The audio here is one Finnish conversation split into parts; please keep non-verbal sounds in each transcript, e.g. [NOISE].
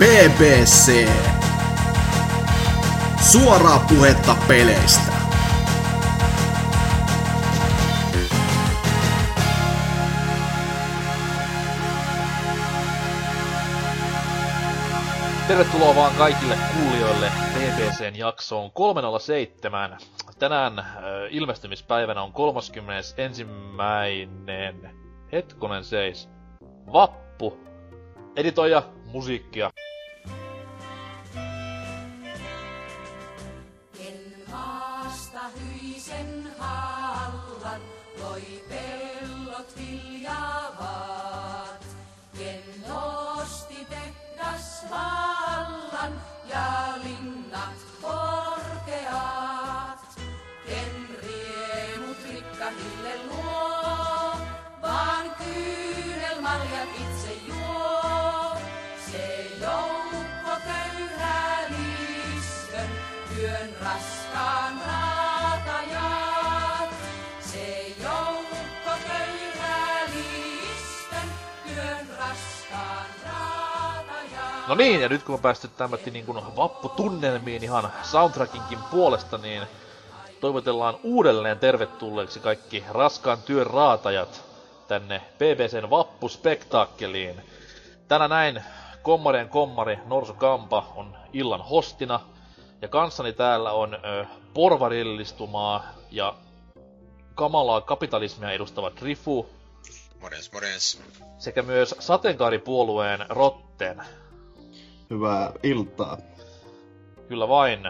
BBC. Suoraa puhetta peleistä. Tervetuloa vaan kaikille kuulijoille BBCn jaksoon 307. Tänään äh, ilmestymispäivänä on 31. Hetkonen seis. Vappu. Editoija, musiikkia. No niin, ja nyt kun on päästy tämmötti niin kuin vapputunnelmiin ihan soundtrackinkin puolesta, niin toivotellaan uudelleen tervetulleeksi kaikki raskaan työn raatajat tänne BBCn vappuspektaakkeliin. Tänä näin kommarien kommari Norsu Kampa on illan hostina, ja kanssani täällä on ö, porvarillistumaa ja kamalaa kapitalismia edustava Trifu, Morjens, morjens. sekä myös sateenkaaripuolueen Rotten. Hyvää iltaa. Kyllä vain.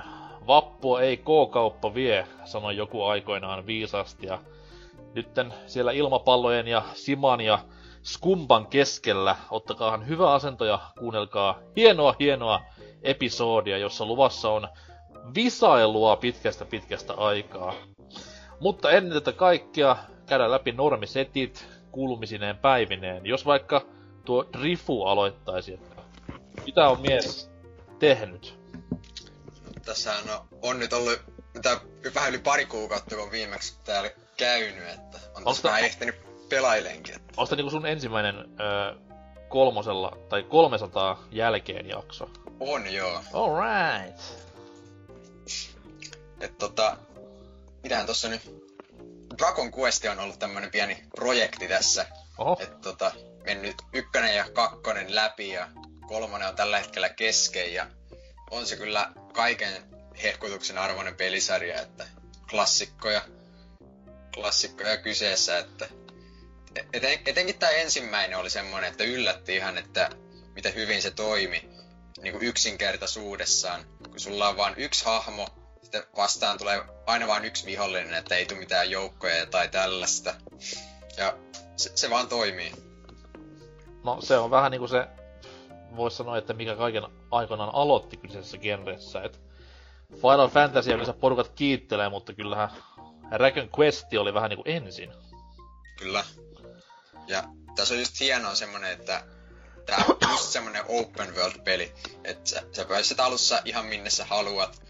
Vappua ei K-kauppa vie, sanoi joku aikoinaan viisasti. Ja nytten siellä ilmapallojen ja Siman ja Skumpan keskellä ottakaahan hyvä asento ja kuunnelkaa hienoa hienoa episodia, jossa luvassa on visailua pitkästä pitkästä aikaa. Mutta ennen tätä kaikkea käydään läpi normisetit kuulumisineen päivineen. Jos vaikka tuo Drifu aloittaisi, että mitä on mies tehnyt? Tässähän on, on nyt ollut mitä, vähän yli pari kuukautta, kun viimeksi täällä käynyt, että on Onko tässä vähän ehtinyt pelailenkin. Että Onko niinku sun ensimmäinen ö, kolmosella tai 300 jälkeen jakso? on joo. Alright. Että tota, mitähän tossa nyt... Dragon Quest on ollut tämmönen pieni projekti tässä. Oho, Että tota, mennyt ykkönen ja kakkonen läpi ja kolmonen on tällä hetkellä kesken ja on se kyllä kaiken hehkutuksen arvoinen pelisarja, että klassikkoja, klassikkoja kyseessä, että eten, etenkin tämä ensimmäinen oli semmoinen, että yllätti ihan, että mitä hyvin se toimi niin kuin yksinkertaisuudessaan, kun sulla on vain yksi hahmo, sitten vastaan tulee aina vain yksi vihollinen, että ei tule mitään joukkoja tai tällaista. Ja se, se vaan toimii. no se on vähän niinku se, vois sanoa, että mikä kaiken aikoinaan aloitti kyseisessä genressä, et Final Fantasy yleensä porukat kiittelee, mutta kyllähän Dragon Quest oli vähän niinku ensin. Kyllä. Ja tässä on just hienoa semmonen, että tää on just semmonen open world peli, että sä, sä pääset alussa ihan minne sä haluat.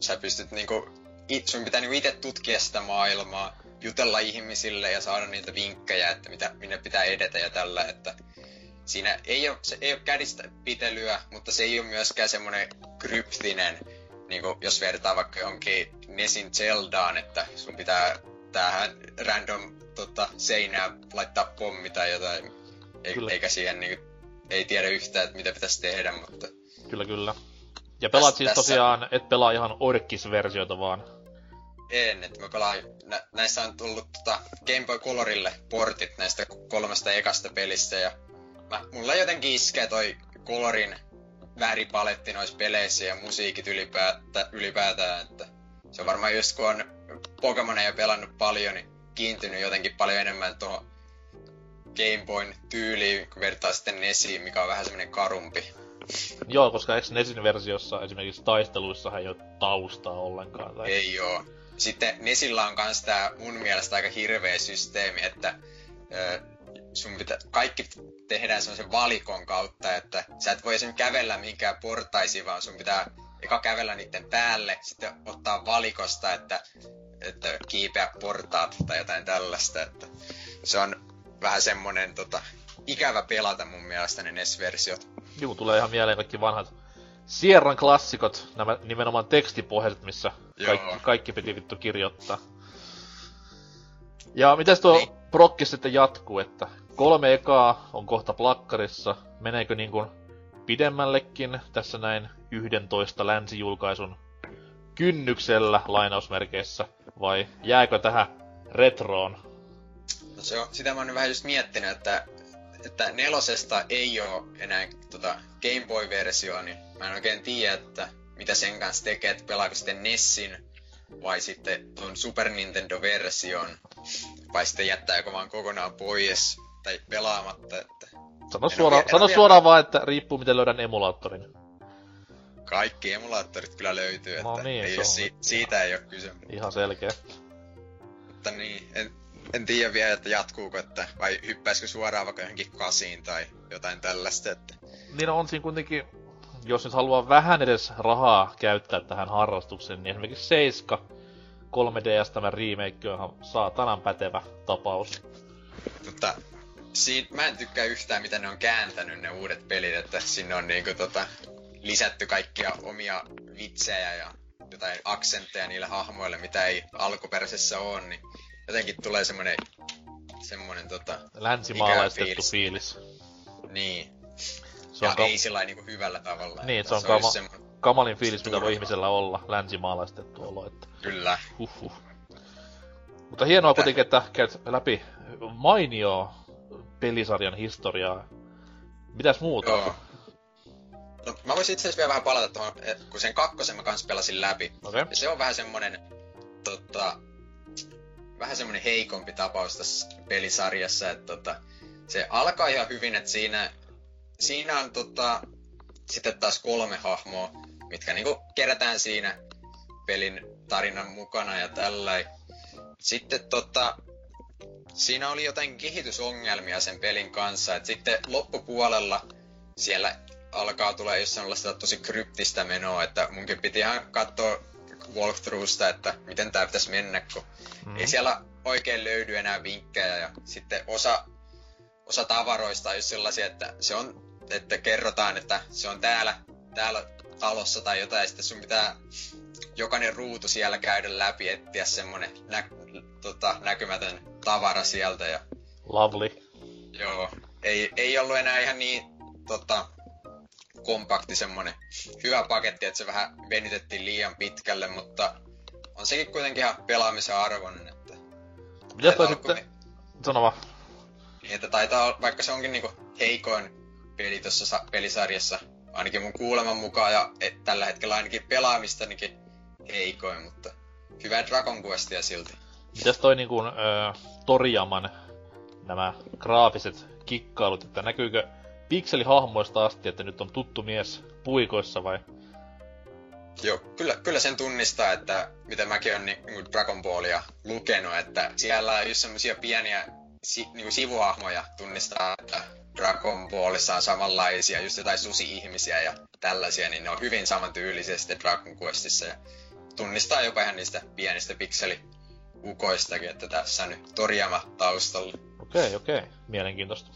Sä pystyt niinku, it, sun pitää niinku itse tutkia sitä maailmaa, jutella ihmisille ja saada niiltä vinkkejä, että mitä, minne pitää edetä ja tällä, että siinä ei ole, se ei ole kädistä pitelyä, mutta se ei ole myöskään semmonen kryptinen, niinku jos vertaa vaikka johonkin Nesin Zeldaan, että sun pitää tähän random tota, seinään laittaa pommi tai jotain, ei, Kyllä. eikä siihen niinku, ei tiedä yhtään, että mitä pitäisi tehdä, mutta Kyllä, kyllä. Ja pelaat Tässä- siis tässä- tosiaan, et pelaa ihan orkis-versiota vaan. en, että mä pelaan, nä, näissä on tullut tota Game Boy Colorille portit näistä kolmesta ekasta pelistä ja mä, mulla jotenkin iskee toi Colorin väripaletti noissa peleissä ja musiikit ylipäätä, ylipäätään, että se on varmaan just kun on Pokemoneja pelannut paljon, niin kiintynyt jotenkin paljon enemmän tuohon Game Boyn tyyliin, kun vertaa sitten Nesiin, mikä on vähän semmonen karumpi. Joo, koska eikö Nesin versiossa esimerkiksi taisteluissa ei ole taustaa ollenkaan? Tai... Ei oo. Sitten Nesillä on kans tää mun mielestä aika hirveä systeemi, että ö, sun pitää, kaikki tehdään semmoisen valikon kautta, että sä et voi esimerkiksi kävellä mihinkään portaisiin, vaan sun pitää eka kävellä niiden päälle, sitten ottaa valikosta, että, että kiipeä portaat tai jotain tällaista, että se on vähän semmonen tota, ikävä pelata mun mielestä ne NES-versiot. Juu, tulee ihan mieleen kaikki vanhat Sierran klassikot, nämä nimenomaan tekstipohjaiset, missä kaikki, kaikki piti vittu kirjoittaa. Ja mitäs tuo Niin. prokki sitten jatkuu, että kolme ekaa on kohta plakkarissa. Meneekö niin kuin pidemmällekin tässä näin 11 länsijulkaisun kynnyksellä lainausmerkeissä? Vai jääkö tähän retroon? No se on, sitä mä oon vähän just miettinyt, että, että nelosesta ei oo enää tota Game Boy-versioa, niin mä en oikein tiedä, että mitä sen kanssa tekee, että pelaako sitten Nessin vai sitten tuon Super Nintendo-version, vai sitten jättääkö vaan kokonaan pois tai pelaamatta, että Sano, suora, oo vie- en sano vielä- suoraan vaan, että riippuu miten löydän emulaattorin. kaikki emulaattorit kyllä löytyy, No että niin, ei se si- siitä ei ole kyse. Ihan selkeä. Mutta niin, en, en tiedä vielä, että jatkuuko, että vai hyppäisikö suoraan vaikka johonkin kasiin tai jotain tällaista, että Niin on siinä kuitenkin, jos nyt haluaa vähän edes rahaa käyttää tähän harrastukseen, niin esimerkiksi 7 3DS tämä remake on ihan saatanan pätevä tapaus. Mutta siin, mä en tykkää yhtään, miten ne on kääntänyt ne uudet pelit, että sinne on niinku tota, lisätty kaikkia omia vitsejä ja jotain aksentteja niille hahmoille, mitä ei alkuperäisessä ole, niin jotenkin tulee semmonen, semmonen tota, Länsimaalaistettu Ikävä fiilis. niin, Se on ja ka- ei sillä niinku hyvällä tavalla. Niin, se on just kama- kamalin fiilis, mitä voi ihmisellä olla, länsimaalaistettu olo, että Kyllä, huhhuh. Mutta hienoa Mitä? kuitenkin, että käyt läpi mainio pelisarjan historiaa. Mitäs muuta? joo. No, mä voisin itse asiassa vielä vähän palata tuohon, et kun sen kakkosen mä kans pelasin läpi. Okay. Ja se on vähän semmonen, tota, vähän semmonen heikompi tapaus tässä pelisarjassa, että tota, se alkaa ihan hyvin, että siinä, siinä on tota, sitten taas kolme hahmoa, mitkä niinku kerätään siinä pelin tarinan mukana ja tällä. Sitten tota, siinä oli jotain kehitysongelmia sen pelin kanssa, että sitten loppupuolella siellä alkaa tulee just sellaista tosi kryptistä menoa, että munkin piti ihan katsoa walkthroughsta, että miten tää pitäisi mennä, kun Mm. ei siellä oikein löydy enää vinkkejä ja sitten osa, osa tavaroista on sellaisia, että se on, että kerrotaan, että se on täällä, täällä talossa tai jotain, ja sitten sun pitää jokainen ruutu siellä käydä läpi, etsiä semmonen nä, tota, näkymätön tavara sieltä ja Lovely. Joo, ei, ei ollut enää ihan niin tota, kompakti semmonen hyvä paketti, että se vähän venytettiin liian pitkälle, mutta on sekin kuitenkin ihan pelaamisen arvoinen, että, olla sitten? Sano vaan. niin, että taitaa olla, vaikka se onkin niinku heikoin peli tuossa sa- pelisarjassa, ainakin mun kuuleman mukaan, ja et, tällä hetkellä ainakin pelaamistanikin heikoin, mutta hyvää Dragon Questia silti. Mitäs toi niin kuin, ö, Toriyaman nämä graafiset kikkailut, että näkyykö pikselihahmoista asti, että nyt on tuttu mies puikoissa vai? Joo, kyllä, kyllä sen tunnistaa, että mitä mäkin olen niin, Dragon Ballia lukenut, että siellä on just semmosia pieniä si, niin sivuhahmoja tunnistaa, että Dragon Ballissa on samanlaisia, just jotain susi-ihmisiä ja tällaisia, niin ne on hyvin samantyylisiä sitten Dragon Questissa ja tunnistaa jopa ihan niistä pienistä pikseliukoistakin, että tässä nyt Toriyama taustalla. Okei, okei. Mielenkiintoista.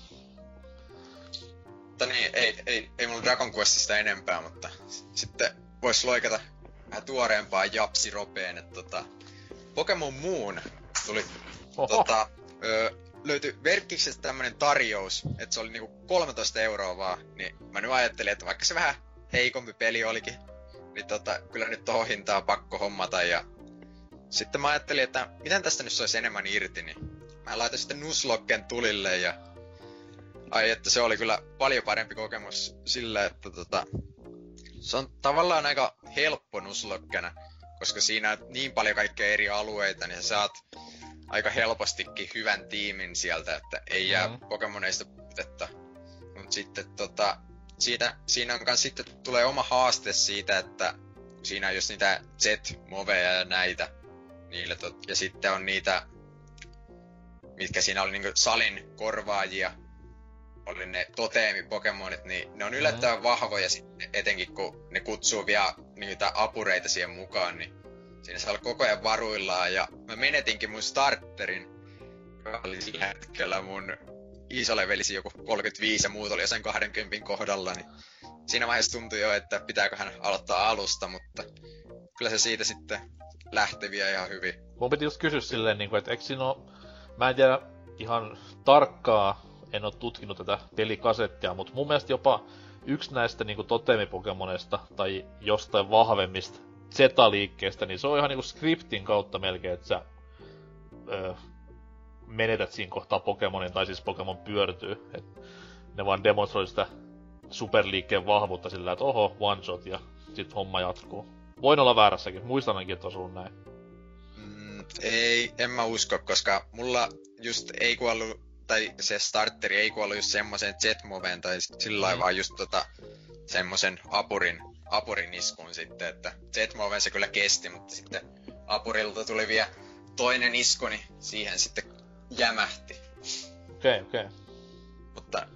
Mutta niin, ei, ei, ei mulla Dragon Questista enempää, mutta sitten vois loikata vähän tuoreempaa japsi ropeen, että tota, Pokemon Moon tuli Oho. tota, ö, löytyi Verkkiksestä tämmönen tarjous, että se oli niinku 13 euroa vaan, niin mä nyt ajattelin, että vaikka se vähän heikompi peli olikin, niin tota, kyllä nyt tohon hintaan pakko hommata ja sitten mä ajattelin, että miten tästä nyt saisi enemmän irti, niin mä laitoin sitten Nuzlocken tulille ja ai että se oli kyllä paljon parempi kokemus sillä, että tota, se on tavallaan aika helppo Nuzlockena, koska siinä on niin paljon kaikkea eri alueita, niin sä saat aika helpostikin hyvän tiimin sieltä, että ei jää Mhm. Pokemoneista puutetta. Mut sitten tota, siitä, siinä on kans sitten tulee oma haaste siitä, että siinä on just niitä Z-moveja ja näitä, niille tot, ja sitten on niitä, mitkä siinä oli niinku salin korvaajia, oli ne toteemi-pokemonit, niin ne on yllättävän vahvoja sitten, etenkin kun ne kutsuu vielä niitä apureita siihen mukaan, niin siinä saa olla koko ajan varuillaan, ja mä menetinkin mun starterin, joka oli sillä hetkellä mun isolevelisi joku 35 ja muut oli jossain 20 kohdalla, niin siinä vaiheessa tuntui jo, että pitääköhän aloittaa alusta, mutta kyllä se siitä sitten lähteviä ihan hyvin. Mun piti just kysyä silleen, niin kuin, että eikö siinä ole... Mä en tiedä ihan tarkkaa, en ole tutkinut tätä pelikasettia, mutta mun mielestä jopa yksi näistä niin totemipokemoneista tai jostain vahvemmista Z-liikkeestä, niin se on ihan niinku skriptin kautta melkein, että sä öö, menetät siinä kohtaa Pokemonin, tai siis Pokemon pyörtyy. Et ne vaan demonstroi sitä superliikkeen vahvuutta sillä, että oho, one shot ja sit homma jatkuu. Voin olla väärässäkin, muistan ainakin, että osuu näin. Mm, ei, en mä usko, koska mulla just ei kuollut, tai se starteri ei kuollut just semmoisen Jetmoveen tai sillä lailla, Mm. vaan just tota, semmoisen apurin, apurin iskun sitten, että Jetmoven se kyllä kesti, mutta sitten apurilta tuli vielä toinen isku, niin siihen sitten jämähti. Okei, okay, okei. Okay. Mutta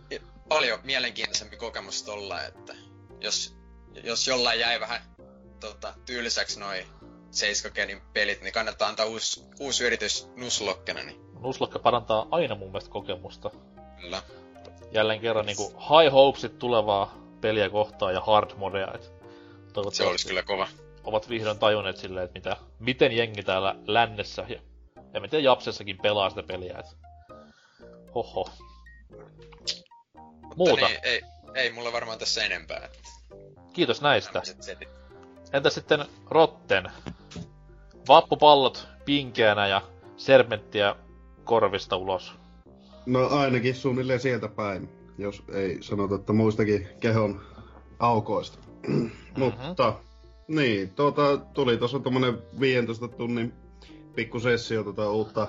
paljon mielenkiintoisempi kokemus tolla, että jos, jos jollain jäi vähän tota, tylsäksi noi Seiskogenin pelit, niin kannattaa antaa uusi, uusi yritys Nuslokkena, niin Nuslokka parantaa aina mun mielestä kokemusta. kyllä. Jälleen kerran niinku high hopesit tulevaa peliä kohtaan ja hard modea, et Se olisi kyllä kova. ovat vihdoin tajunneet silleen, että mitä, miten jengi täällä lännessä ja, ja miten Japsessakin pelaa sitä peliä. Et. Hoho. Muuta. Niin, ei, ei mulla varmaan tässä enempää. että Kiitos näistä. setit. Entä sitten Rotten? Vappupallot pinkeänä ja sermenttiä korvista ulos. No ainakin suunnilleen sieltä päin, jos ei sanota, että muistakin kehon aukoista. [CLEARS THROAT] Mutta, niin, tuota, tuli tuossa tommonen 15 tunnin pikku sessio tota uutta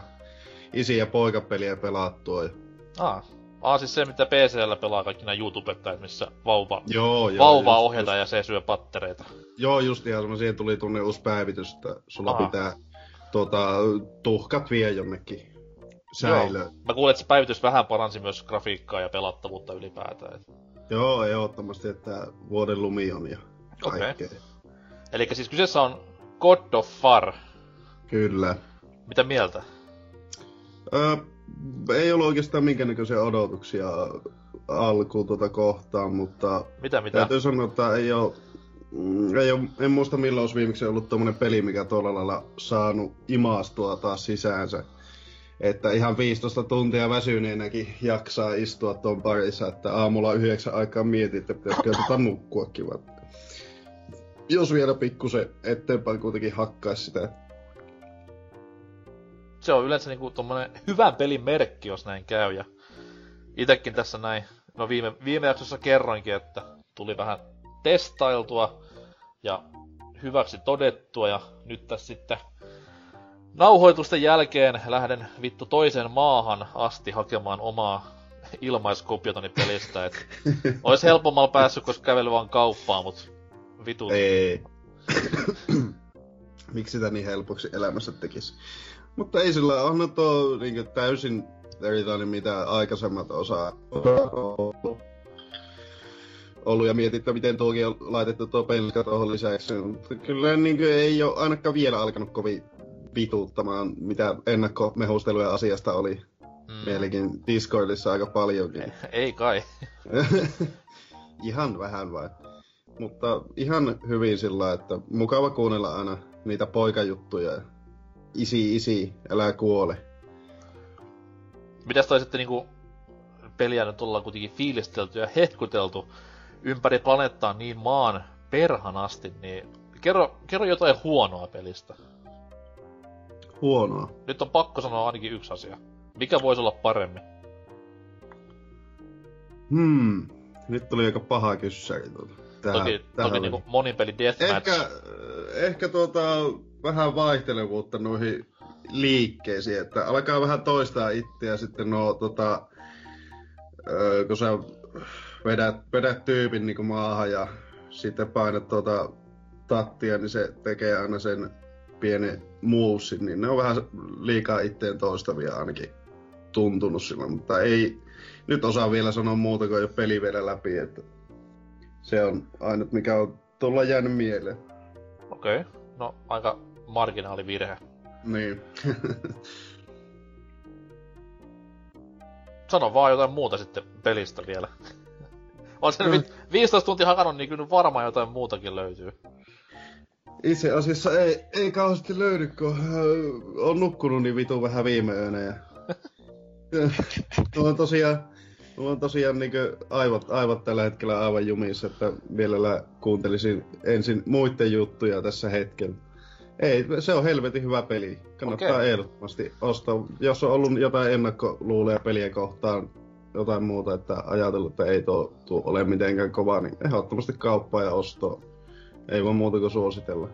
isi- ja poikapeliä pelattua. Ja... Ah, ah siis se mitä PCllä pelaa kaikki nämä YouTubettajat, missä vauva, Joo, joo. vauvaa just- ohjata ja se syö pattereita. Joo, just ihan semmoinen, siihen tuli tunne uusi päivitys, että sulla Aha. pitää tota, tuhkat vie jonnekin säilöön. Joo. Mä kuulin, että se päivitys vähän paransi myös grafiikkaa ja pelattavuutta ylipäätään. Et. Joo, ehdottomasti, että vuoden lumi on ja Okei. kaikkea. Eli siis kyseessä on God of Far. Kyllä. Mitä mieltä? Ö, ei ollut oikeastaan minkäännäköisiä odotuksia alkuun tuota kohtaan, mutta Mitä mitä? täytyy sanoa, että ei ole, mm, ei ole, en muista milloin olisi viimeksi ollut tommonen peli, mikä tuolla lailla saanut imaastua taas sisäänsä. Että ihan 15 tuntia väsyneenäkin jaksaa istua tuon parissa, että aamulla yhdeksän aikaa mietit, että pitäisikö tota nukkuakin. vaan Jos vielä pikkusen eteenpäin kuitenkin hakkaisi sitä. Se on yleensä niinku tommonen hyvän pelin merkki, jos näin käy. Ja itekin tässä näin, no viime, viime jaksossa kerroinkin, että tuli vähän testailtua ja hyväksi todettua. Ja nyt tässä sitten nauhoitusten jälkeen lähden vittu toiseen maahan asti hakemaan omaa ilmaiskopiotani pelistä. Et [LAUGHS] ois helpommalla päässyt, koska kävely vaan kauppaan, mut vitut. Ei. [CLEARS THROAT] Miksi sitä niin helpoksi elämässä tekisi? Mutta ei sillä on tuo niin täysin erilainen mitä aikaisemmat osaa ollut. ollut ja mietit, että miten tuokin on laitettu tuo pelkä tuohon lisäksi. Mutta kyllä niin ei ole ainakaan vielä alkanut kovin vituuttamaan, mitä ennakkomehusteluja asiasta oli. Mm. Meilläkin Discordissa aika paljonkin. [LAUGHS] Ei kai. [LAUGHS] ihan vähän vain. Mutta ihan hyvin sillä, että mukava kuunnella aina niitä poikajuttuja. Isi, isi, älä kuole. Mitäs toi sitten niinku peliä nyt ollaan kuitenkin fiilistelty ja hehkuteltu ympäri planeettaa niin maan perhan asti, niin kerro, kerro jotain huonoa pelistä. Huonoa. Nyt on pakko sanoa ainakin yksi asia. Mikä voisi olla paremmin? Hmm. Nyt tuli aika paha kyssäri tuota. Tähän, toki tähän toki niinku monin peli deathmatch. Ehkä, ehkä tuota, vähän vaihtelevuutta noihin liikkeisiin, että alkaa vähän toistaa itseä sitten no tota, kun sä vedät, vedät tyypin niin maahan ja sitten painat tuota tattia, niin se tekee aina sen pienen muusin, niin ne on vähän liikaa itteen toistavia ainakin tuntunut silloin, mutta ei nyt osaa vielä sanoa muuta kuin jo peli vielä läpi, että se on ainut mikä on tuolla jäänyt mieleen. Okei. Okay. No, aika marginaali virhe. Niin. [LAUGHS] sano vaan jotain muuta sitten pelistä vielä. On sen vi- 15 tuntia hakannut, niin kyllä varmaan jotain muutakin löytyy. Itse asiassa ei, ei kauheasti löydy, kun äh, on nukkunut niin vitu vähän viime yönä. Ja... [LAUGHS] Mulla on tosiaan, mulla on tosiaan niin aivot, aivot tällä hetkellä aivan jumissa, että mielellä kuuntelisin ensin muiden juttuja tässä hetkellä. Ei, se on helvetin hyvä peli. Kannattaa okay. ehdottomasti ostaa. Jos on ollut jotain ennakkoluuleja pelien kohtaan, jotain muuta, että ajatellut, että ei tuo, tuo ole mitenkään kova, niin ehdottomasti kauppaa ja ostoa. Ei voi muuta kuin suositella.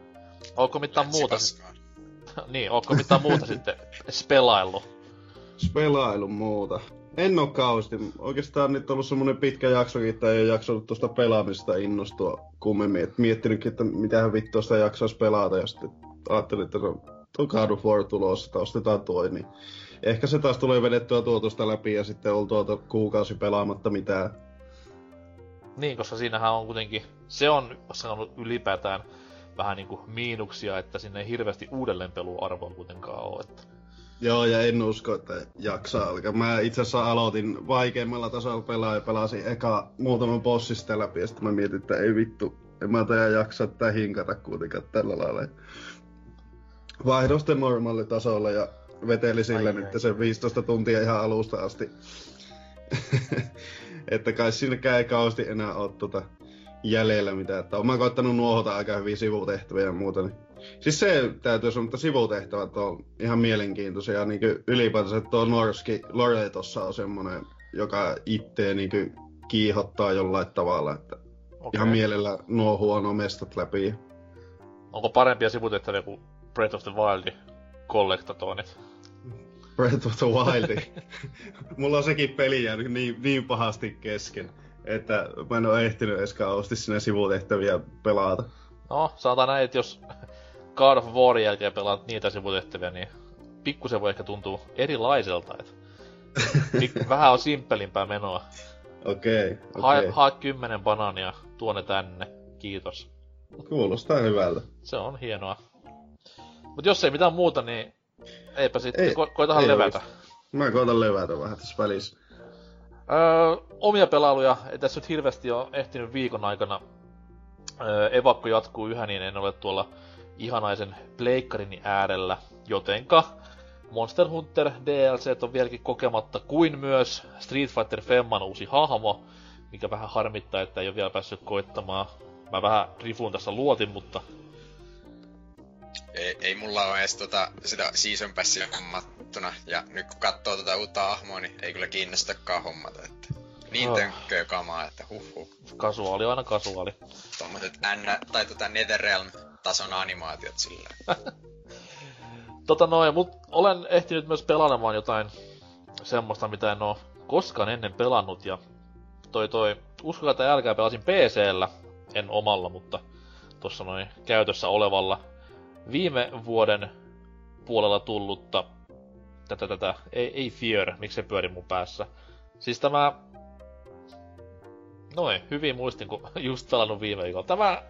Onko mitään muuta, [LAUGHS] niin, onko mitään muuta sitten spelaillu? Spelailun muuta. En oo kauheasti. Oikeastaan nyt on ollut semmonen pitkä jaksokin, että ei ole jaksanut tuosta pelaamista innostua kummemmin. Et miettinytkin, että mitähän vittua sitä jaksaisi pelata. Ja sitten ajattelin, että no, on God of War tulossa, että ostetaan toi. Niin ehkä se taas tulee vedettyä tuotosta läpi ja sitten on tuota kuukausi pelaamatta mitään. Niin, koska siinähän on kuitenkin, se on sanonut ylipäätään vähän niinku miinuksia, että sinne ei hirveästi uudelleenpeluarvoa kuitenkaan ole. Että... Joo, ja en usko, että jaksaa alkaa. Mä itse asiassa aloitin vaikeimmalla tasolla pelaa ja pelasin eka muutaman bossista läpi, ja sitten mä mietin, että ei vittu, en mä tajan jaksaa tätä hinkata kuitenkaan tällä lailla. Vaihdoin sitten normaalitasolle ja veteli sille Ai, nyt ai. sen 15 tuntia ihan alusta asti. [LAUGHS] että kai siinäkään ei kauheasti enää ole tota jäljellä mitään. Että mä koittanut nuohota aika hyvin sivutehtäviä ja muuta. Niin. Siis se täytyy sanoa, että sivutehtävät on ihan mielenkiintoisia. Niin ylipäätänsä tuo Norski Lore tossa on semmonen, joka itteen niin kiihottaa jollain tavalla. Että Okay. Ihan mielellä nuo huono mestat läpi. Onko parempia sivutehtäviä kuin Breath of the Wild kollektatonit? Breath of the Wild. [LAUGHS] Mulla on sekin peli jäänyt niin, niin pahasti kesken, että mä en oo ehtinyt edes kauheasti sinne sivutehtäviä pelata. No, sanotaan näin, että jos God of Warin jälkeen pelaat niitä sivutehtäviä, niin pikkusen voi ehkä tuntua erilaiselta. Et pik- [LAUGHS] vähän on simppelimpää menoa. Okei, Hae, okei. hae kymmenen banaania, tuo ne tänne. Kiitos. Kuulostaa hyvältä. Se on hienoa. Mut jos ei mitään muuta, niin eipä sitten, Ei- ko- koitahan ei levätä. Mä koitan levätä vähän tässä välissä. Öö, omia pelailuja, ei tässä nyt hirveästi ole ehtinyt viikon aikana. Öö, evakko jatkuu yhä, niin en ole tuolla ihanaisen pleikkarini äärellä, jotenka Monster Hunter DLC on vieläkin kokematta, kuin myös Street Fighter Femman uusi hahmo, mikä vähän harmittaa, että ei ole vielä päässyt koittamaan. Mä vähän rifun tässä luotin, mutta Ei, ei mulla ole edes tota, sitä season passia hommattuna. Ja nyt kun katsoo tota uutta hahmoa, niin ei kyllä kiinnostakaan hommata. Että niin Oh. tönkköä kamaa, että huhhuh. kasuaali on aina kasuaali. Tommoset N, tai tota Netherrealm-tason animaatiot sillä. [LAUGHS] Tota noin, mut olen ehtinyt myös pelailemaan jotain semmoista, mitä en oo koskaan ennen pelannut, ja toi toi, uskokaa tai älkää, pelasin PCllä, en omalla, mutta tossa noin käytössä olevalla viime vuoden puolella tullutta tätä tätä, ei, ei Fear, miksi se pyöri mun päässä. Siis tämä, noin, hyvin muistin, kun [LAUGHS] just pelannut viime viikolla. Tämä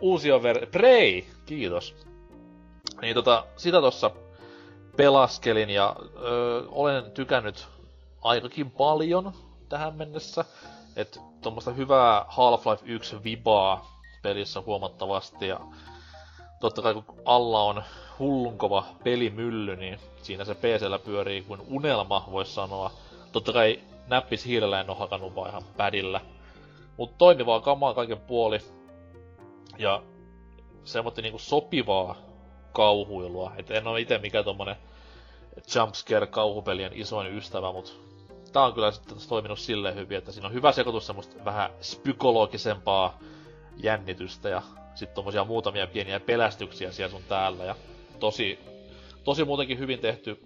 uusi ver... Prey, kiitos. Niin tota, sitä tossa pelaskelin ja öö, olen tykännyt aikakin paljon tähän mennessä. Et tuommoista hyvää Half-Life 1 vibaa pelissä huomattavasti ja totta kai kun alla on hullun kova pelimylly, niin siinä se PCllä pyörii kuin unelma, voisi sanoa. Totta kai näppis hiilellä en oo hakannut vaan ihan pädillä. Mut toimivaa kamaa kaiken puoli. Ja semmoinen niinku sopivaa kauhuilua. Et en ole itse mikään tommonen jumpscare kauhupelien isoin ystävä, mut tää on kyllä sitten toiminut silleen hyvin, että siinä on hyvä sekoitus semmoista vähän spykologisempaa jännitystä ja sitten tommosia muutamia pieniä pelästyksiä siellä sun täällä ja tosi, tosi muutenkin hyvin tehty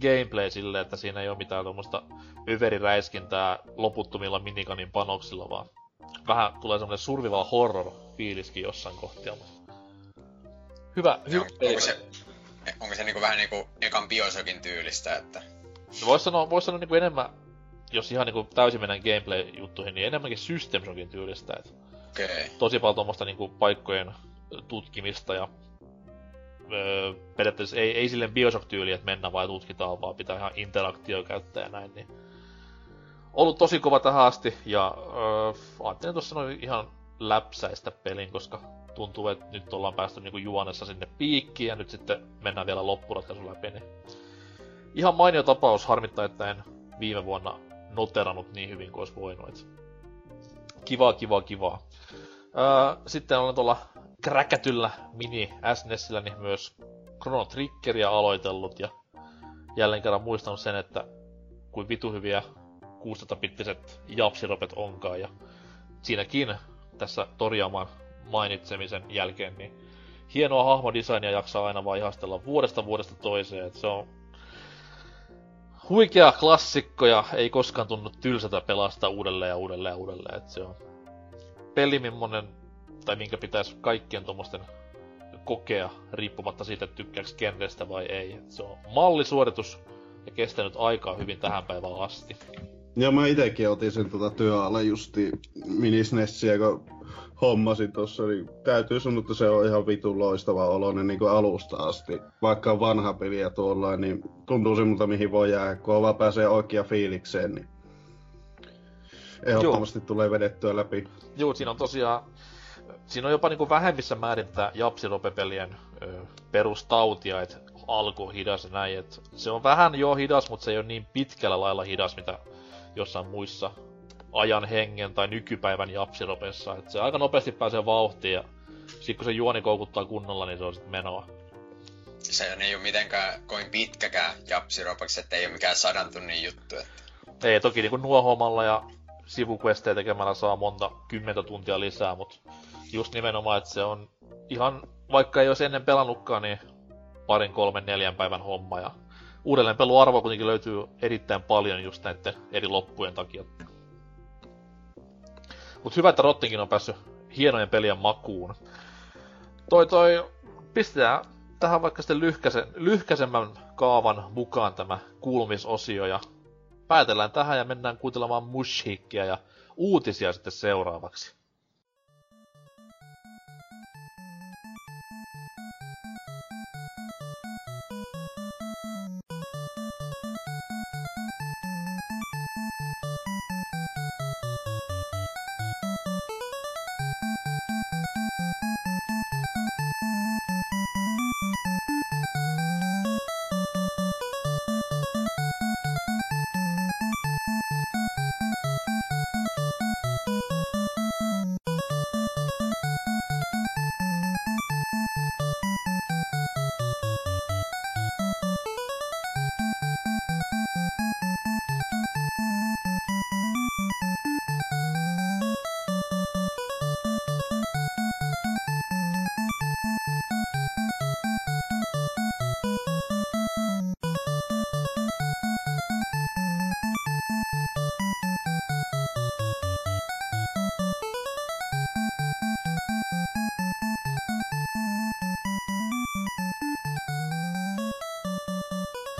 gameplay silleen, että siinä ei ole mitään tuommoista överiräiskintää loputtomilla minikanin panoksilla, vaan vähän tulee semmonen survival horror fiiliskin jossain kohtia, mutta hyvä, hyvä. on, onko se, onko se niinku vähän niinku ekan Biosokin tyylistä, että No vois sanoa, vois sanoa niinku enemmän, jos ihan niinku täysin mennään gameplay-juttuihin, niin enemmänkin System Shockin tyylistä, et okei. Okay. tosi paljon tuommoista niinku paikkojen tutkimista ja öö, periaatteessa ei, ei silleen Bioshock-tyyli, että mennään vaan tutkitaan, vaan pitää ihan interaktio käyttää ja näin, niin ollut tosi kova tähän asti, ja öö, ajattelin tuossa noin ihan läpsäistä pelin, koska tuntuu, että nyt ollaan päästy niinku juonessa sinne piikkiin, ja nyt sitten mennään vielä loppuratkaisu läpi, niin ihan mainio tapaus, harmittaa, että en viime vuonna noterannut niin hyvin kuin olisi voinut. Kivaa, kivaa, kivaa. Öö, sitten olen tuolla kräkätyllä mini SNESillä niin myös Chrono Triggeria aloitellut ja jälleen kerran muistanut sen, että kuin vitu hyviä 16-bittiset japsiropet onkaan. Ja siinäkin tässä Torjaman mainitsemisen jälkeen, niin hienoa hahmodesignia jaksaa aina vaan ihastella vuodesta vuodesta toiseen, että se on huikea klassikko ja ei koskaan tunnu tylsätä pelastaa uudelleen ja uudelleen ja uudelleen, että se on peli, millainen, tai minkä pitäisi kaikkien tuommoisten kokea, riippumatta siitä, että tykkääks genrestä vai ei. Se on mallisuoritus ja kestänyt aikaa hyvin tähän päivään asti. Ja mä itekin otin sen tota työalle justi minisnessiä, kun hommasin tossa, niin täytyy sanoa, että se on ihan vitun loistava oloinen niin kuin alusta asti. Vaikka on vanha peli ja tuolla, niin tuntuu semmoilta, mihin voi jäädä, kun vaan pääsee oikea fiilikseen, niin ehdottomasti Joo. tulee vedettyä läpi. Joo, siinä on tosiaan, siinä on jopa niinku vähemmissä määrin tätä japsiropepelien perustautia, että alku on hidas ja näin, et se on vähän jo hidas, mutta se ei ole niin pitkällä lailla hidas, mitä jossain muissa ajan hengen tai nykypäivän japsiropessa. Et se aika nopeasti pääsee vauhtiin ja sit kun se juoni koukuttaa kunnolla, niin se on sitten menoa. Se ei ole mitenkään koin pitkäkään japsiropaksi, että ei ole mikään sadan tunnin juttu. Että... Ei, toki niinku nuohomalla ja sivuquesteja tekemällä saa monta kymmentä tuntia lisää, mutta just nimenomaan, että se on ihan, vaikka ei olisi ennen pelannutkaan, niin parin, kolmen, neljän päivän homma. Ja uudelleenpeluarvo kuitenkin löytyy erittäin paljon just näiden eri loppujen takia. Mut hyvä, että Rottinkin on päässyt hienojen pelien makuun. Toi toi, pistetään tähän vaikka sitten lyhkäsen, lyhkäsemmän kaavan mukaan tämä kuulumisosio ja päätellään tähän ja mennään kuuntelemaan musiikkia ja uutisia sitten seuraavaksi.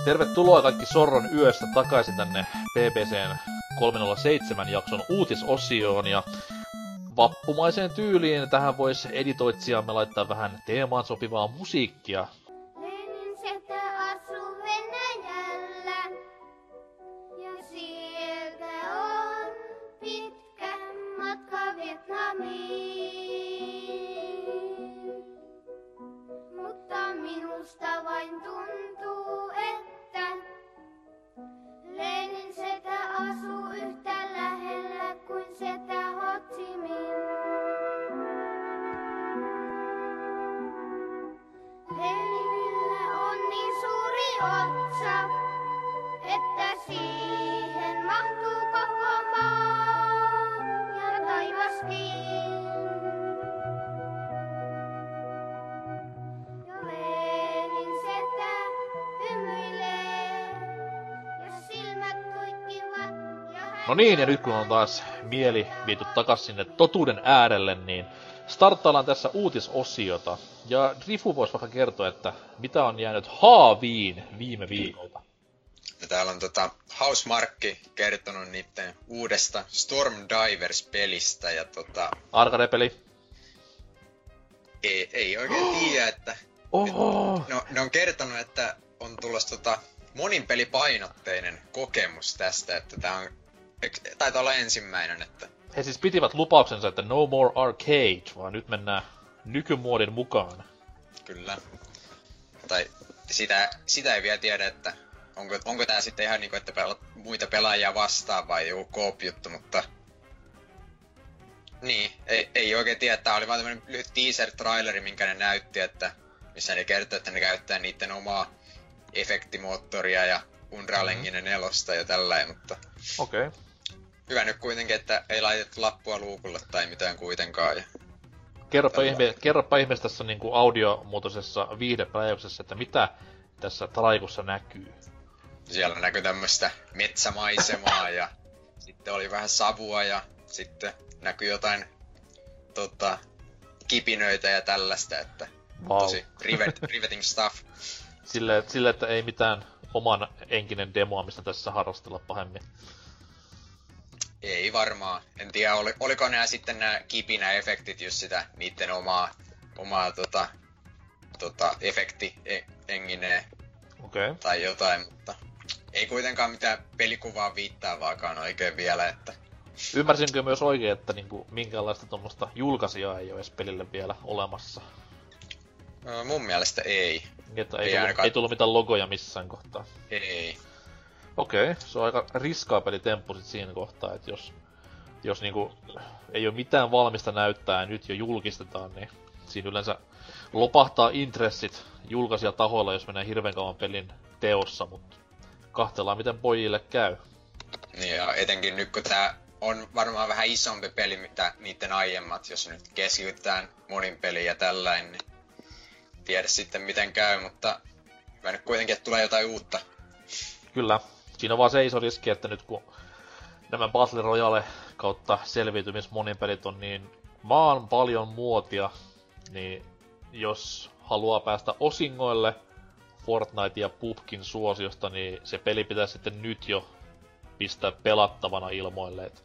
Tervetuloa kaikki Sorron yöstä takaisin tänne BBCn 307 jakson uutisosioon ja vappumaiseen tyyliin tähän voisi editoitsijamme laittaa vähän teemaan sopivaa musiikkia. Niin, ja nyt kun on taas mieli viety takas sinne totuuden äärelle, niin starttaillaan tässä uutisosiota. Ja Drifu voisi vaikka kertoa, että mitä on jäänyt haaviin viime viikolta. Ja täällä on tota Hausmarkki kertonut niiden uudesta Storm Divers-pelistä ja tota, Arcade-peli. ei, ei oikein [GASPS] tiedä, että Oho! no, ne on kertonut, että on tulossa tota monin pelipainotteinen kokemus tästä, että tää on Taitaa olla ensimmäinen, että He siis pitivät lupauksensa, että no more arcade, vaan nyt mennään nykymuodin mukaan. kyllä. Tai sitä, sitä ei vielä tiedä, että onko, onko tää sitten ihan niinku, että pelat muita pelaajia vastaan vai joku koop-juttu, mutta... Niin, ei, ei oikein tiedä. Tää oli vaan tämmönen lyhyt teaser-traileri, minkä ne näytti, että missä ne kertoi, että ne käyttää niiden omaa efektimoottoria ja Unreal Engine 4 ja tällä, mutta Okei. Okay. Hyvä nyt kuitenkin, että ei laitettu lappua luukulle tai mitään kuitenkaan. Ja Kerropa, ihme, kerropa ihmeessä tässä niinku audiomuotoisessa viihdepläjäyksessä, että mitä tässä traikussa näkyy. siellä näkyi tämmöistä metsämaisemaa ja [LAUGHS] sitten oli vähän savua ja sitten näkyi jotain tota, kipinöitä ja tällaista, että Vau. tosi rivet, [LAUGHS] riveting stuff. Sille, sille, että ei mitään oman enkinen demoa, mistä tässä harrastella pahemmin. Ei varmaan. En tiedä, oli, oliko nämä sitten nämä kipinä-efektit just sitä niiden omaa, omaa tota, tota, efekti e- engineen. Okay. tai jotain, mutta ei kuitenkaan mitään pelikuvaa viittaavaakaan oikein vielä, että Ymmärsinkö myös oikein, että niinku, minkäänlaista tuommoista julkaisijaa ei ole edes pelille vielä olemassa? ö, mun mielestä ei. Niin, että Ei ei, tullut, ainakaan. ei tullut mitään logoja missään kohtaa. Ei. Okei, okay, se on aika riskaapeli temppu sit siinä kohtaa, että jos, jos niinku ei ole mitään valmista näyttää ja nyt jo julkistetaan, niin siinä yleensä lopahtaa intressit julkaisijatahoilla, jos menee hirveän kauan pelin teossa, mutta kahtellaan miten pojille käy. Niin ja etenkin nyt kun tää on varmaan vähän isompi peli mitä niiden aiemmat, jos nyt keskitytään monin peliin ja tällainen, niin tiedä sitten miten käy, mutta hyvä nyt kuitenkin, että tulee jotain uutta. Kyllä, siinä on vaan se iso riski, että nyt kun nämä Battle Royale kautta selviytymis pelit on niin maan paljon muotia, niin jos haluaa päästä osingoille Fortnite ja PUBGin suosiosta, niin se peli pitää sitten nyt jo pistää pelattavana ilmoille. Et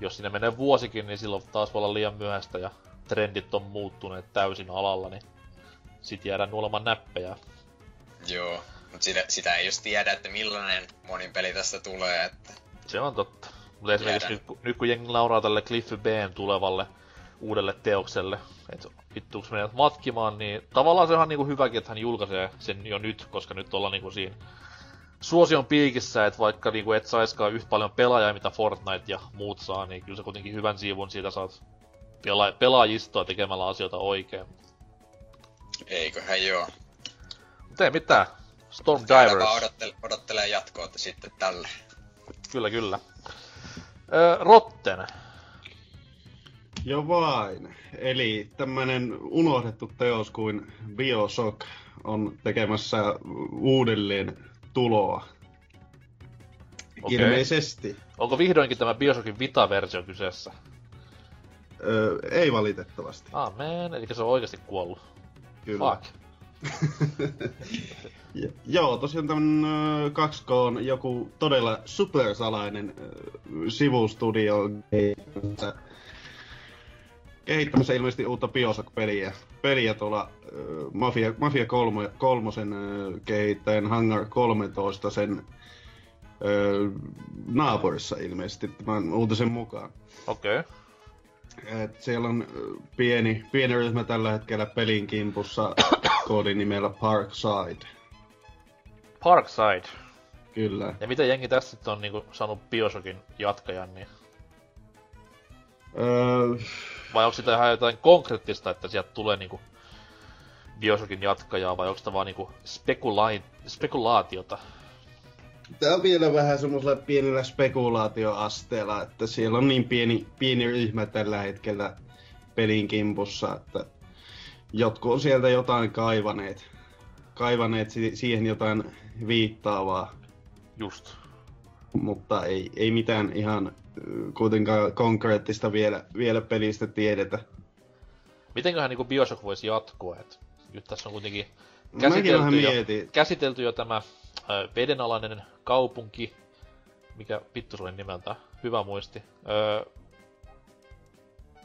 jos sinne menee vuosikin, niin silloin taas voi olla liian myöhäistä ja trendit on muuttuneet täysin alalla, niin sit jäädään nuolemaan näppejä. Joo, mutta sitä, sitä ei just tiedä, että millainen monin peli tästä tulee, että Se on totta. Mutta esimerkiksi nyt, nyt kun jengi nauraa tälle Cliffy B:n tulevalle uudelle teokselle, että vittuuks meidät matkimaan, niin tavallaan se on niinku hyväkin, että hän julkaisee sen jo nyt, koska nyt ollaan niinku siinä suosion piikissä, että vaikka niinku et saiskaan yhtä paljon pelaajia, mitä Fortnite ja muut saa, niin kyllä sä kuitenkin hyvän siivun siitä saat pela- pelaajistoa tekemällä asioita oikein. eiköhän joo. Mutta ei mitään. Storm Täällä Divers. vaan odottelee, odottelee jatkoa sitten tälle. Kyllä, kyllä. Öö, Rotten. Jo vain. Eli tämmönen unohdettu teos kuin Bioshock on tekemässä uudelleen tuloa. Okei. Ilmeisesti. Onko vihdoinkin tämä Bioshockin Vita-versio kyseessä? Ö, ei valitettavasti. Ah man, eli se on oikeasti kuollut. Kyllä. Fuck. [LAUGHS] Joo, tosiaan ö, 2K joku todella supersalainen sivustudio on kehittämässä, ilmeisesti uutta Bioshock-peliä. Peliä tuolla Mafia, Mafia 3, kolmosen kehittäjän Hangar 13 sen naapurissa ilmeisesti tämän uutisen mukaan. Okei. Okay. Et siellä on pieni, pieni ryhmä tällä hetkellä pelin kimpussa [COUGHS] koodinimellä Parkside. Parkside. Kyllä. Ja miten jengi tässä sitten on niinku saanut Bioshockin jatkajan, niin... Öö, Vai onko sitä ihan jotain konkreettista, että sieltä tulee niinku Bioshockin jatkajaa, vai onko sitä vaan niinku spekulai- spekulaatiota? Tää on vielä vähän semmoisella pienellä spekulaatioasteella, että siellä on niin pieni, pieni ryhmä tällä hetkellä pelin kimpussa, että jotkut on sieltä jotain kaivaneet, kaivaneet si- siihen jotain viittaavaa, Just. mutta ei, ei mitään ihan ö, kuitenkaan konkreettista vielä, vielä pelistä tiedetä. Mitenköhän niinku Bioshock voisi jatkua, et nyt tässä on kuitenkin käsitelty jo, mietin. käsitelty jo tämä ö, vedenalainen kaupunki, mikä vittu se oli nimeltä, hyvä muisti. Öö,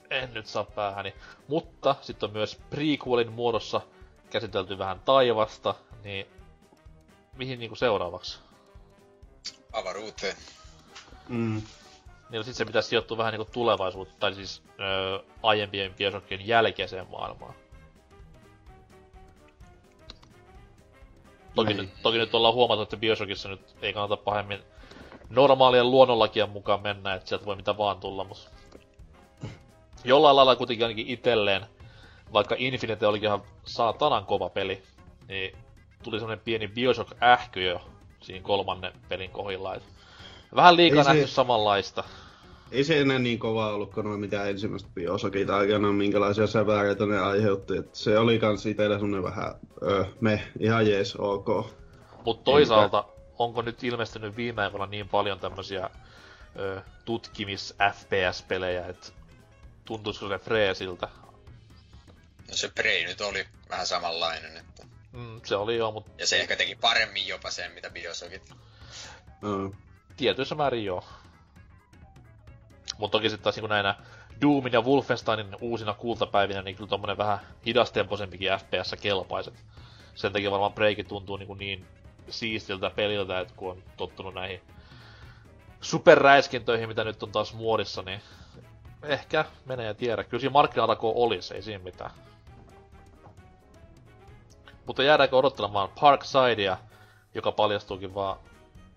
en nyt saa päähäni. Mutta sitten on myös prequelin muodossa käsitelty vähän taivasta, niin mihin niinku seuraavaksi? Avaruuteen. Mm. Niin sit se pitäisi sijoittua vähän niinku tulevaisuutta, tai siis öö, aiempien Bioshockien jälkeiseen maailmaan. Toki, nyt, toki nyt ollaan huomata, että Bioshockissa nyt ei kannata pahemmin normaalien luonnonlakien mukaan mennä, että sieltä voi mitä vaan tulla, mutta [LAUGHS] jollain lailla kuitenkin ainakin itselleen, vaikka Infinite olikin ihan saatanan kova peli, niin tuli semmonen pieni Bioshock-ähky jo siinä kolmannen pelin kohdilla. Vähän liikaa Ei se- nähty samanlaista. Ei se enää niin kova ollut kuin noin mitä ensimmäistä biosokit aikana, minkälaisia sävääreitä ne aiheutti. Et se oli kans itellä semmonen vähän, öö, me, ihan jees, ok. Mutta toisaalta, onko nyt ilmestynyt viime aikoina niin paljon tämmösiä ö, tutkimis-FPS-pelejä, että tuntuisiko se freesiltä? No se Prey nyt oli vähän samanlainen, että... Mm, se oli joo, mutta Ja se ehkä teki paremmin jopa sen, mitä Bioshockit. Öö. tietyissä määrin joo. Mutta toki sitten taas niin näinä Doomin ja Wolfensteinin uusina kultapäivinä, niin kyllä tommonen vähän hidastempoisempikin FPS kelpaiset. Sen takia varmaan Breaki tuntuu niin, niin siistiltä peliltä, että kun on tottunut näihin superräiskintöihin, mitä nyt on taas muodissa, niin ehkä menee ja tiedä. Kyllä siinä markkinarako olisi, ei siinä mitään. Mutta jäädäänkö odottelemaan Parksidea, joka paljastuukin vaan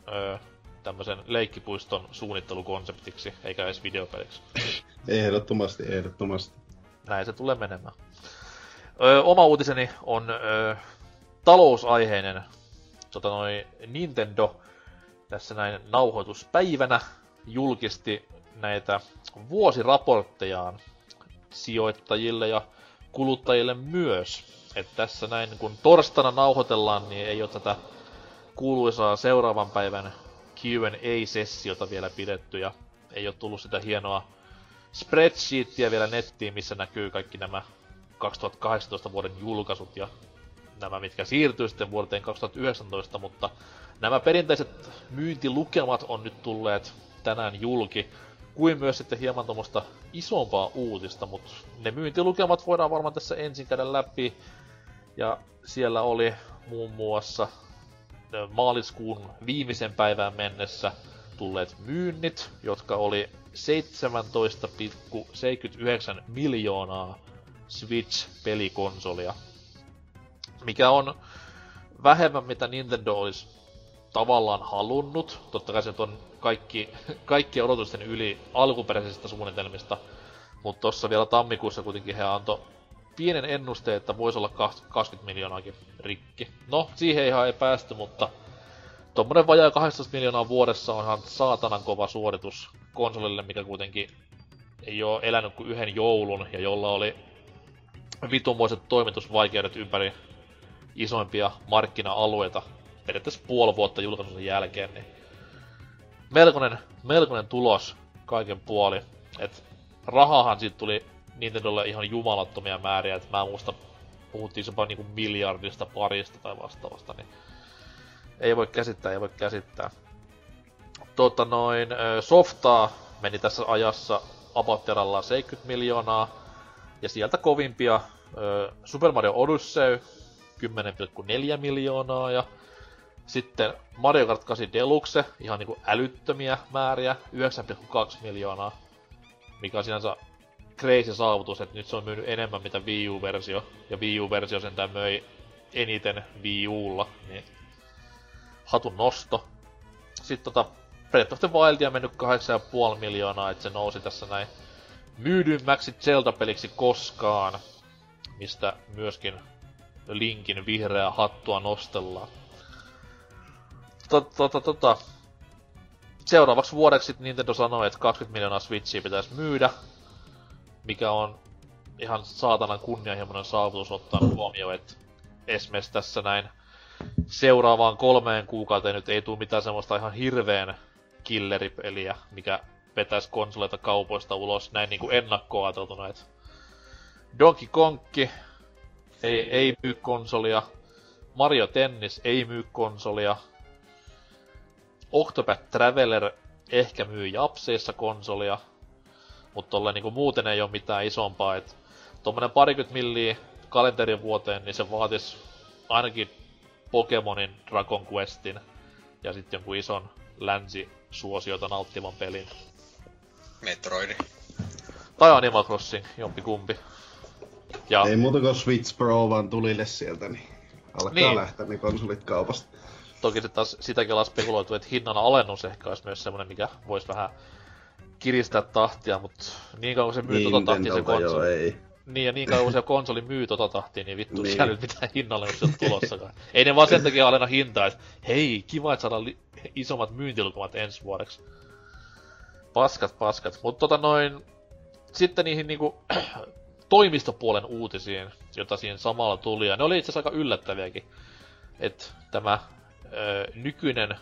öö, tämmöisen leikkipuiston suunnittelukonseptiksi, eikä edes videopeliksi. Ehdottomasti, ehdottomasti. Näin se tulee menemään. Öö, oma uutiseni on öö, talousaiheinen. Tota noi, Nintendo tässä näin nauhoituspäivänä julkisti näitä vuosiraporttejaan sijoittajille ja kuluttajille myös. Et tässä näin, kun torstaina nauhoitellaan, niin ei ole tätä kuuluisaa seuraavan päivän Q&A-sessiota vielä pidetty ja ei ole tullut sitä hienoa spreadsheetia vielä nettiin, missä näkyy kaikki nämä 2018 vuoden julkaisut ja nämä, mitkä siirtyy sitten vuoteen 2019, mutta nämä perinteiset myyntilukemat on nyt tulleet tänään julki, kuin myös sitten hieman tuommoista isompaa uutista, mutta ne myyntilukemat voidaan varmaan tässä ensin käydä läpi, ja siellä oli muun muassa maaliskuun viimeisen päivään mennessä tulleet myynnit, jotka oli 17,79 miljoonaa Switch-pelikonsolia. Mikä on vähemmän mitä Nintendo olisi tavallaan halunnut. Totta kai se on kaikki, [LAUGHS] kaikki odotusten yli alkuperäisistä suunnitelmista. Mutta tuossa vielä tammikuussa kuitenkin he antoi pienen ennusteen, että voisi olla 20 miljoonaakin rikki. No, siihen ihan ei päästy, mutta Tuommoinen vajaa 18 miljoonaa vuodessa onhan saatanan kova suoritus konsolille, mikä kuitenkin ei ole elänyt kuin yhden joulun ja jolla oli vitunmoiset toimitusvaikeudet ympäri isoimpia markkina-alueita periaatteessa puoli vuotta julkaisun jälkeen, niin melkoinen, melkoinen tulos kaiken puoli. Et rahahan siitä tuli Nintendolle ihan jumalattomia määriä, että mä muista puhuttiin jopa niinku miljardista parista tai vastaavasta, niin ei voi käsittää, ei voi käsittää. Tota noin, softaa meni tässä ajassa Abatteralla 70 miljoonaa, ja sieltä kovimpia Super Mario Odyssey 10,4 miljoonaa, ja sitten Mario Kart 8 Deluxe, ihan niinku älyttömiä määriä, 9,2 miljoonaa, mikä on sinänsä crazy saavutus, että nyt se on myynyt enemmän mitä Wii U-versio, ja Wii U-versio sentään möi eniten Wii Ulla, niin hatun nosto. Sitten tota, Breath of the Wildia mennyt 8,5 miljoonaa, että se nousi tässä näin myydymmäksi Zelda-peliksi koskaan, mistä myöskin Linkin vihreää hattua nostellaan. Tota, tota. Seuraavaksi vuodeksi Nintendo sanoi, että 20 miljoonaa Switchia pitäisi myydä, mikä on ihan saatanan kunnianhimoinen saavutus ottaen huomioon, että esimerkiksi tässä näin seuraavaan kolmeen kuukauteen nyt ei tule mitään semmoista ihan hirveen killeripeliä, mikä vetäisi konsoleita kaupoista ulos. Näin niinku ennakkoa ajateltuna, että Donkey Kongki ei, ei myy konsolia, Mario Tennis ei myy konsolia, Octopath Traveler ehkä myy japseissa konsolia, mutta tolleen niinku muuten ei ole mitään isompaa, että tuommoinen parikymmentä milliä kalenterin vuoteen, niin se vaatis ainakin Pokemonin Dragon Questin ja sitten jonkun ison länsisuosiota nauttivan pelin. Metroidi. Tai Animal Crossing, jompi kumpi. Ja Ei muuta kuin Switch Pro vaan tulille sieltä, niin alkaa Niin. niin. lähteä ne konsolit kaupasta. toki sitten taas sitäkin ollaan spekuloitu, että hinnan alennus ehkä olisi myös semmonen, mikä voisi vähän kiristää tahtia, mutta niin kauan se myy tota tahtia se Nintendolta joo, konsoli. ei. Niin ja niin kauan se konsoli myy tota tahtia, niin vittu niin. Niin. siellä nyt mitään hinnalennuksia tulossakaan. ei ne vaan sen takia alenna hintaa, että hei, kiva, että saadaan li- isommat myyntilukumat ensi vuodeksi. Paskat, paskat. Mutta tota noin, sitten niihin niinku [CLEARS THROAT] toimistopuolen uutisiin, jota siinä samalla tuli, ja ne oli itse asiassa aika yllättäviäkin. Että tämä ö, nykyinen,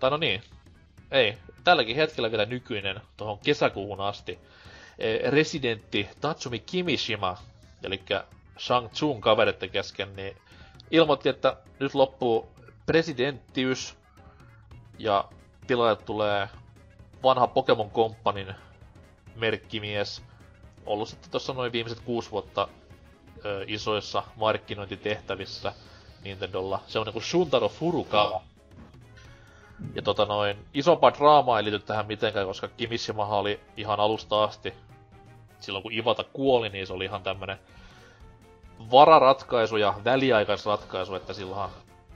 tai no niin, ei, tälläkin hetkellä vielä nykyinen, tuohon kesäkuuhun asti, eh, residentti Tatsumi Kimishima, eli Shang Tsung kaveritten kesken, niin ilmoitti, että nyt loppuu presidenttiys ja tilalle tulee vanha Pokemon Companyn merkkimies, ollut sitten tuossa noin viimeiset kuusi vuotta ö, isoissa markkinointitehtävissä Nintendolla. Se on niinku Shuntaro Furukawa. Ja tota noin, isompaa draamaa ei liity tähän mitenkään, koska Kimishimaha oli ihan alusta asti, silloin kun Ivata kuoli, niin se oli ihan tämmönen vararatkaisu ja väliaikaisratkaisu, että silloinhan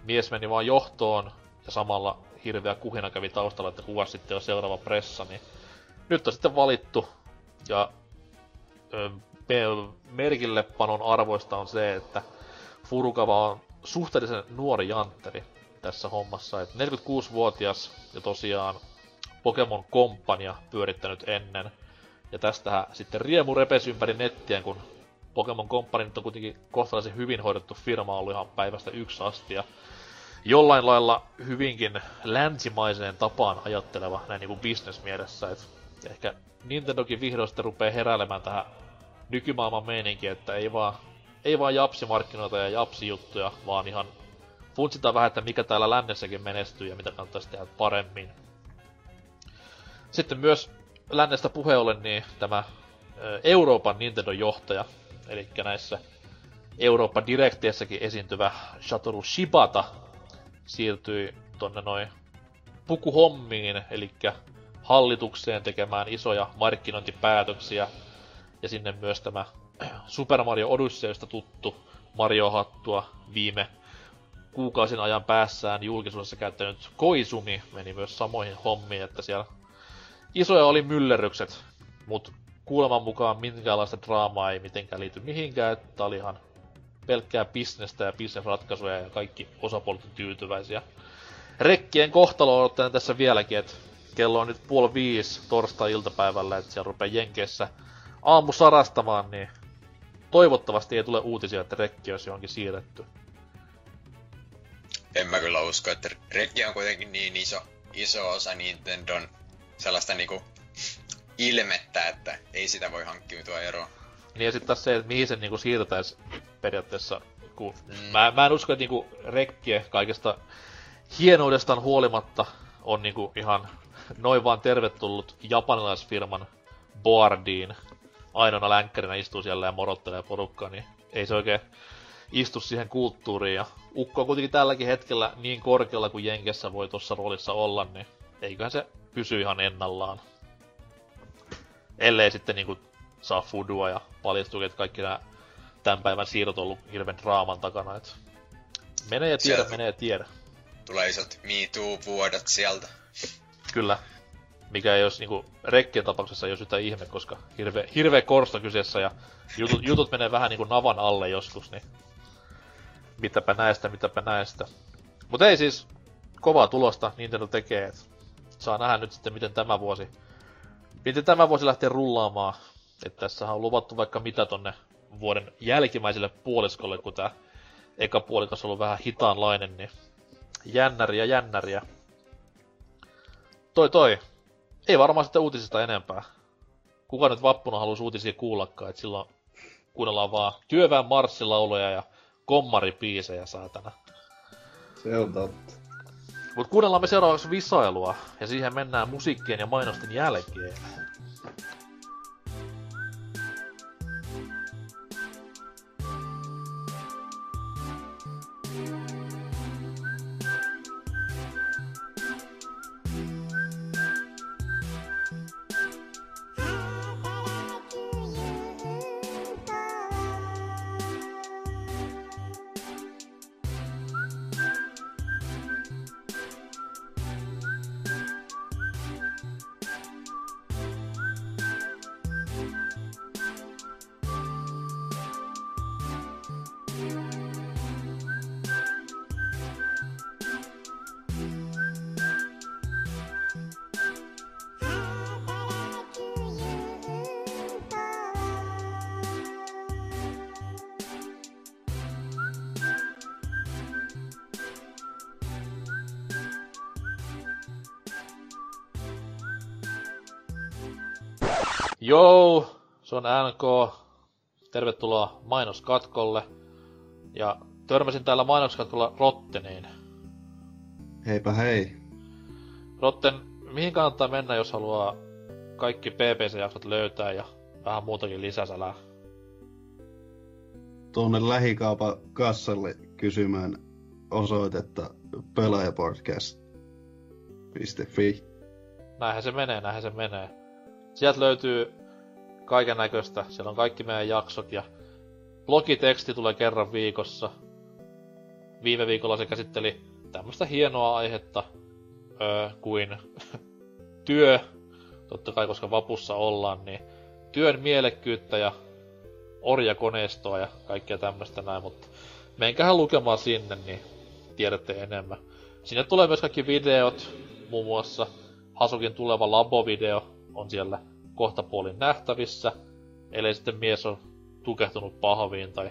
mies meni vaan johtoon ja samalla hirveä kuhina kävi taustalla, että kuka sitten on seuraava pressa, niin nyt on sitten valittu. Ja ö, me- merkille panon arvoista on se, että Furukawa on suhteellisen nuori jantteri tässä hommassa, että 46-vuotias ja tosiaan Pokemon Compania pyörittänyt ennen. Ja tästähän sitten riemu repesi ympäri nettiä, kun Pokemon Company nyt on kuitenkin kohtalaisen hyvin hoidettu firma ollut ihan päivästä yksi asti. Ja jollain lailla hyvinkin länsimaiseen tapaan ajatteleva näin niinku bisnesmielessä. Et ehkä Nintendokin vihdoin sitten rupeaa heräilemään tähän nykymaailman meininkiin, että ei vaan, ei vaan japsimarkkinoita ja japsijuttuja, vaan ihan funtsitaan vähän, että mikä täällä lännessäkin menestyy ja mitä kannattaisi tehdä paremmin. Sitten myös lännestä puheen ollen, niin tämä Euroopan Nintendo-johtaja, eli näissä Eurooppa Directiessäkin esiintyvä Satoru Shibata siirtyi tonne noin pukuhommiin, eli hallitukseen tekemään isoja markkinointipäätöksiä. Ja sinne myös tämä Super Mario Odysseystä tuttu Mario-hattua viime kuukausin ajan päässään julkisuudessa käyttänyt Koizumi meni myös samoihin hommiin, että siellä isoja oli myllerrykset, mut kuuleman mukaan minkäänlaista draamaa ei mitenkään liity mihinkään, että oli ihan pelkkää bisnestä ja bisnesratkaisuja ja kaikki osapuolet on tyytyväisiä. Rekkien kohtalo odottelen tässä vieläkin, että kello on nyt puoli viisi torstai-iltapäivällä, että siellä rupeaa Jenkeissä aamu sarastamaan, niin toivottavasti ei tule uutisia, että rekki olisi johonkin siirretty. En mä kyllä usko, että Rekki on kuitenkin niin iso, iso osa Nintendon sellaista niinku ilmettä, että ei sitä voi hankkiutua eroon. Niin ja sitten taas se, että mihin se niinku siirtäis periaatteessa, kun Mm. mä, mä en usko, että niinku rekkiä kaikesta hienoudestaan huolimatta on niinku ihan noin vaan tervetullut japanilaisfirman boardiin. Ainoana länkkärinä istuu siellä ja morottelee porukkaa, niin ei se oikein istu siihen kulttuuriin. Ja Ukko on kuitenkin tälläkin hetkellä niin korkealla kuin Jenkessä voi tuossa roolissa olla, niin eiköhän se pysy ihan ennallaan. Ellei sitten niinku saa fudua ja paljastuu, että kaikki nämä tämän päivän siirrot on ollut hirveän draaman takana. Et menee ja tiedä, Sieltä. menee ja tiedä. Tulee isot Me Too-vuodot sieltä. Kyllä. Mikä ei olisi niinku rekkien tapauksessa olisi yhtään ihme, koska hirveä, hirveä korsto kyseessä ja jutut, jutut menee vähän niinku navan alle joskus, niin mitäpä näistä, mitäpä näistä. Mutta ei siis kovaa tulosta Nintendo tekee, et saa nähdä nyt sitten miten tämä vuosi, miten tämä vuosi lähtee rullaamaan. Että tässä on luvattu vaikka mitä tonne vuoden jälkimmäiselle puoliskolle, kun tää eka puolikas on ollut vähän hitaanlainen, niin jännäriä, jännäriä. Toi toi. Ei varmaan sitten uutisista enempää. Kuka nyt vappuna halusi uutisia kuullakaan, että silloin kuunnellaan vaan työväen marssilauluja ja kommaripiisejä saatana. Se on totta. Mut kuunnellaan me seuraavaksi visailua, ja siihen mennään musiikkien ja mainosten jälkeen. NK. Tervetuloa mainoskatkolle. Ja törmäsin täällä mainoskatkolla Rotteniin. Heipä hei. Rotten, mihin kannattaa mennä, jos haluaa kaikki PPC-jaksot löytää ja vähän muutakin lisäsälää? Tuonne lähikaupan kassalle kysymään osoitetta pelaajapodcast.fi. Näinhän se menee, näinhän se menee. Sieltä löytyy kaiken näköistä. Siellä on kaikki meidän jaksot ja blogiteksti tulee kerran viikossa. Viime viikolla se käsitteli tämmöistä hienoa aihetta öö, kuin [LAUGHS] työ. Totta kai, koska vapussa ollaan, niin työn mielekkyyttä ja orjakoneistoa ja kaikkea tämmöistä näin, mutta menkähän lukemaan sinne, niin tiedätte enemmän. Sinne tulee myös kaikki videot, muun muassa Hasukin tuleva labovideo on siellä kohtapuolin nähtävissä, ellei sitten mies on tukehtunut pahviin tai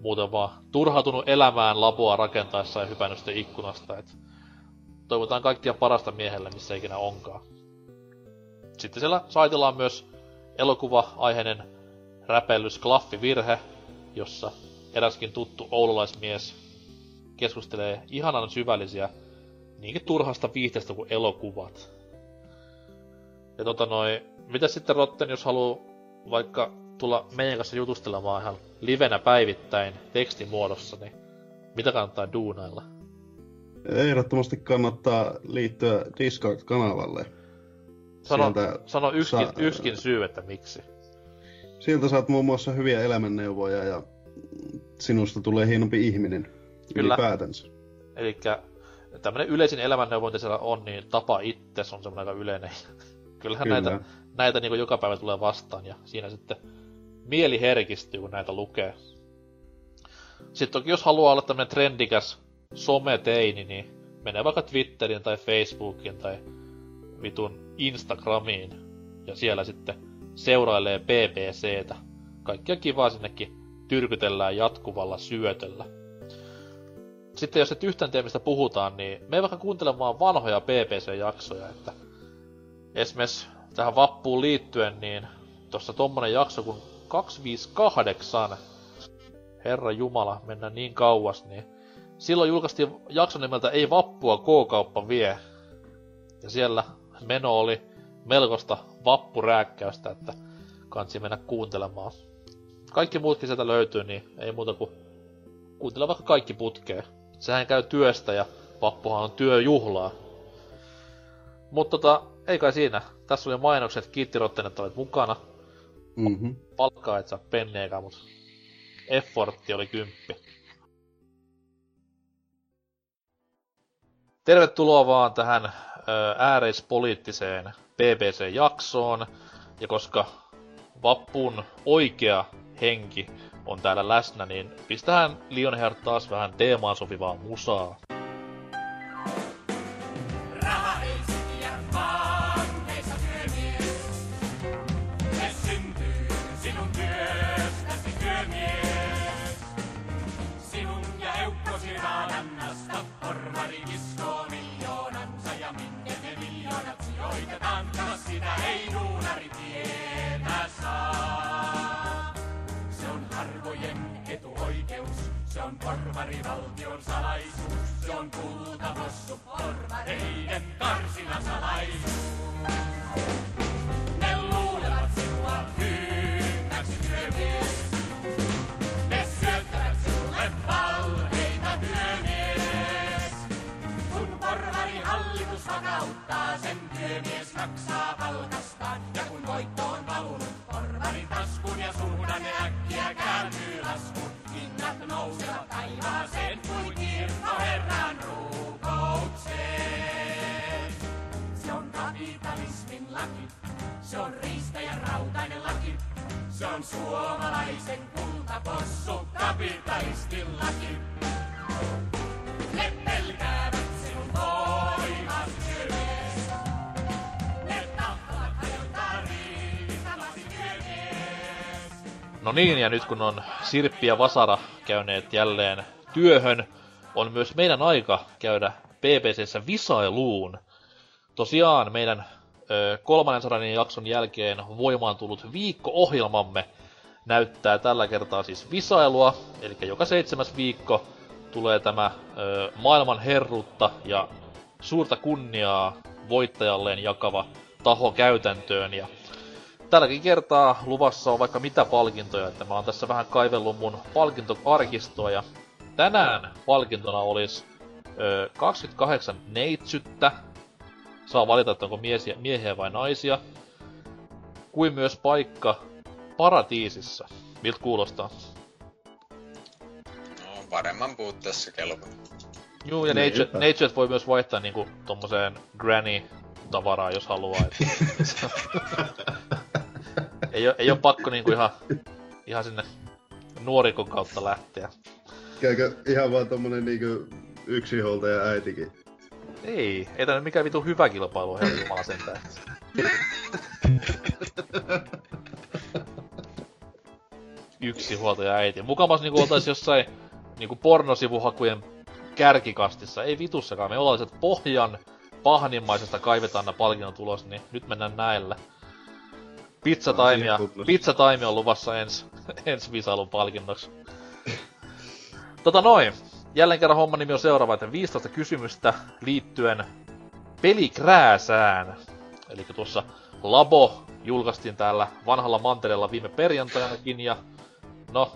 muuten vaan turhautunut elämään laboa rakentaessa ja hypännyt sitten ikkunasta. Et toivotaan kaikkia parasta miehelle, missä ikinä onkaan. Sitten siellä saitilla on myös elokuva-aiheinen räpellys Klaffi Virhe, jossa eräskin tuttu oululaismies keskustelee ihanan syvällisiä niinkin turhasta viihteestä kuin elokuvat. Ja tota noi, mitä sitten Rotten, jos haluaa vaikka tulla meidän kanssa jutustelemaan ihan livenä päivittäin tekstimuodossa, niin mitä kannattaa duunailla? Ehdottomasti kannattaa liittyä Discord-kanavalle. Sano, Sieltä sano yskin, saa- yskin syy, että miksi. Sieltä saat muun muassa hyviä elämänneuvoja ja sinusta tulee hienompi ihminen. Kyllä. Ylipäätänsä. Eli tämmönen yleisin elämänneuvo, mitä siellä on, niin tapa itse on semmoinen aika yleinen. Kyllähän Kyllä. näitä, näitä niin joka päivä tulee vastaan ja siinä sitten mieli herkistyy, kun näitä lukee. Sitten toki jos haluaa olla tämmönen trendikäs someteini, niin menee vaikka Twitterin tai Facebookin tai vitun Instagramiin ja siellä sitten seurailee BBCtä. Kaikkia kivaa sinnekin tyrkytellään jatkuvalla syötöllä. Sitten jos et yhtään tiedä, mistä puhutaan, niin me vaikka kuuntelemaan vanhoja BBC-jaksoja, että esimerkiksi tähän vappuun liittyen, niin tuossa tommonen jakso kuin 258, Herra Jumala, mennään niin kauas, niin silloin julkaistiin jakso nimeltä Ei vappua K-kauppa vie. Ja siellä meno oli melkoista vappurääkkäystä, että kansi mennä kuuntelemaan. Kaikki muutkin sieltä löytyy, niin ei muuta kuin kuuntele vaikka kaikki putkeen. Sehän käy työstä ja vappuhan on työjuhlaa. Mutta tota, ei kai siinä. Tässä oli mainokset, kiitti Rotten, että olet mukana. Mm-hmm. Palkkaa et saa penneekään, mutta effortti oli kymppi. Tervetuloa vaan tähän ääreispoliittiseen BBC-jaksoon. Ja koska vappun oikea henki on täällä läsnä, niin pistähän Lionheart taas vähän teemaan sopivaa musaa. Porvarivaltion salaisuus, se on kultapossu porvareiden karsina salaisuus. Taivaaseen kuin kirkkoherran rukoukseen. Se on kapitalismin laki, se on riistäjän rautainen laki. Se on suomalaisen kultapossu kapitalistin laki. Ne No niin, ja nyt kun on Sirppi ja Vasara käyneet jälleen työhön, on myös meidän aika käydä BBCssä visailuun. Tosiaan meidän ö, 300 jakson jälkeen voimaan tullut viikko-ohjelmamme näyttää tällä kertaa siis visailua, eli joka seitsemäs viikko tulee tämä ö, maailman herrutta ja suurta kunniaa voittajalleen jakava taho käytäntöön. Ja tälläkin kertaa luvassa on vaikka mitä palkintoja, että mä oon tässä vähän kaivellut mun palkintoarkistoa ja tänään palkintona olisi ö, 28 neitsyttä. Saa valita, että onko miehiä, miehiä vai naisia. Kuin myös paikka paratiisissa. Miltä kuulostaa? No, paremman puutteessa kelpo. Juu, ja Niinpä. Nature, Nature voi myös vaihtaa niinku tommoseen granny-tavaraa, jos haluaa. [LAUGHS] [LAUGHS] ei, oo, ei oo pakko niinku ihan, ihan sinne nuorikon kautta lähteä. Käykö ihan vaan tommonen niinku yksinhuoltaja äitikin? Ei, ei tää nyt mikään vitu hyvä kilpailu herra jumala sentään. Yksi huoltaja äiti. Mukamas niinku oltais jossain niinku pornosivuhakujen kärkikastissa. Ei vitussakaan. Me ollaan pohjan pahnimmaisesta kaivetaan nämä palkinnot ulos, niin nyt mennään näillä. Pizza No, siihen Time, tuplassa. Pizza Time on luvassa ens, [LAUGHS] ens visailun palkinnoksi. Tota noin. Jälleen kerran homman nimi on seuraava, että 15 kysymystä liittyen pelikrääsään. Eli tuossa Labo julkaistiin täällä vanhalla mantereella viime perjantainakin ja no,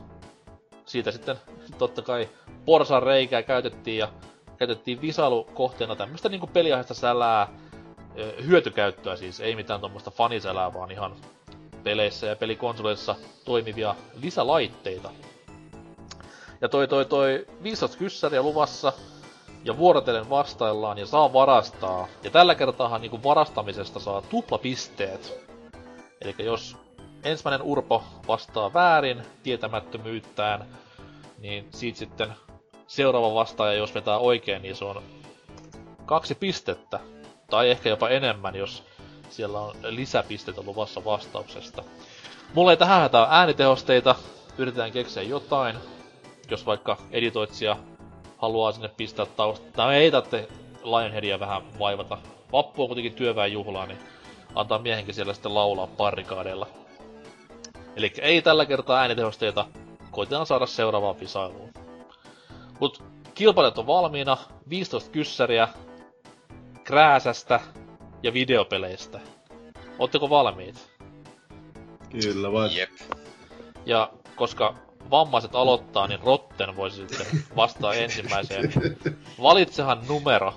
siitä sitten totta kai porsan reikää käytettiin ja käytettiin visailukohteena tämmöistä niinku peliaiheesta sälää, hyötykäyttöä siis, ei mitään tuommoista fanisälää, vaan ihan peleissä ja pelikonsoleissa toimivia lisälaitteita. Ja toi toi toi 15 kyssäriä luvassa, ja vuorotellen vastaillaan ja saa varastaa. Ja tällä kertaahan niinku varastamisesta saa tuplapisteet. Eli jos ensimmäinen urpo vastaa väärin tietämättömyyttään, niin siitä sitten seuraava vastaaja, jos vetää oikein, niin se on kaksi pistettä. Tai ehkä jopa enemmän, jos siellä on lisäpisteitä luvassa vastauksesta. Mulla ei tähän hätää äänitehosteita. Yritetään keksiä jotain. Jos vaikka editoitsija haluaa sinne pistää taustaa. No ei tarvitse Lionheadia vähän vaivata. Vappu on kuitenkin työväen juhlaa, niin antaa miehenkin siellä sitten laulaa parikaadeilla. Eli ei tällä kertaa äänitehosteita. Koitetaan saada seuraavaan visailuun. Mut kilpailijat on valmiina. 15 kyssäriä. Krääsästä ja videopeleistä. Ootteko valmiit? Kyllä vai? Jep. Ja koska vammaiset aloittaa, niin Rotten voisi sitten vastaa ensimmäiseen. Valitsehan numero.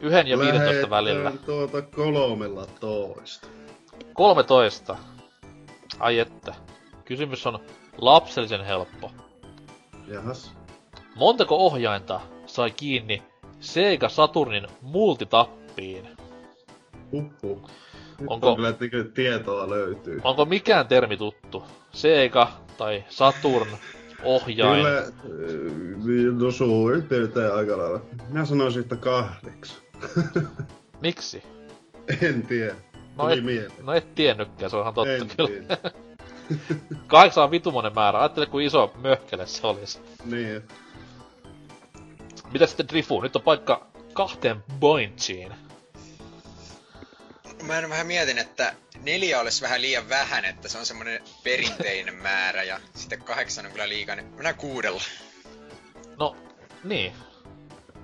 Yhden ja 15 välillä. Lähetään tuota kolmella toista. 13. Ai että. Kysymys on lapsellisen helppo. Jahas. Montako ohjainta sai kiinni Sega Saturnin multitappiin? Huhhuh. Nyt Onko- on kyllä tietoa löytyy. Onko mikään termi tuttu? Sega tai Saturn ohjain? Kyllä, äh, no suurin piirtein aika lailla. Minä sanoisin, että kahdeksan. [LAUGHS] Miksi? en tiedä. No Tuli et, mieleen. no et tiennytkään, se on ihan totta en kyllä. tiedä. [LAUGHS] Kahdeksan on vitumonen määrä. Ajattele, kuin iso möhkele se olisi. niin. Mitä sitten Drifu? Nyt on paikka kahteen pointsiin. Mä en vähän mietin, että neljä olisi vähän liian vähän, että se on semmonen perinteinen [LAUGHS] määrä ja sitten kahdeksan on kyllä liikaa, niin mennään kuudella. No, niin.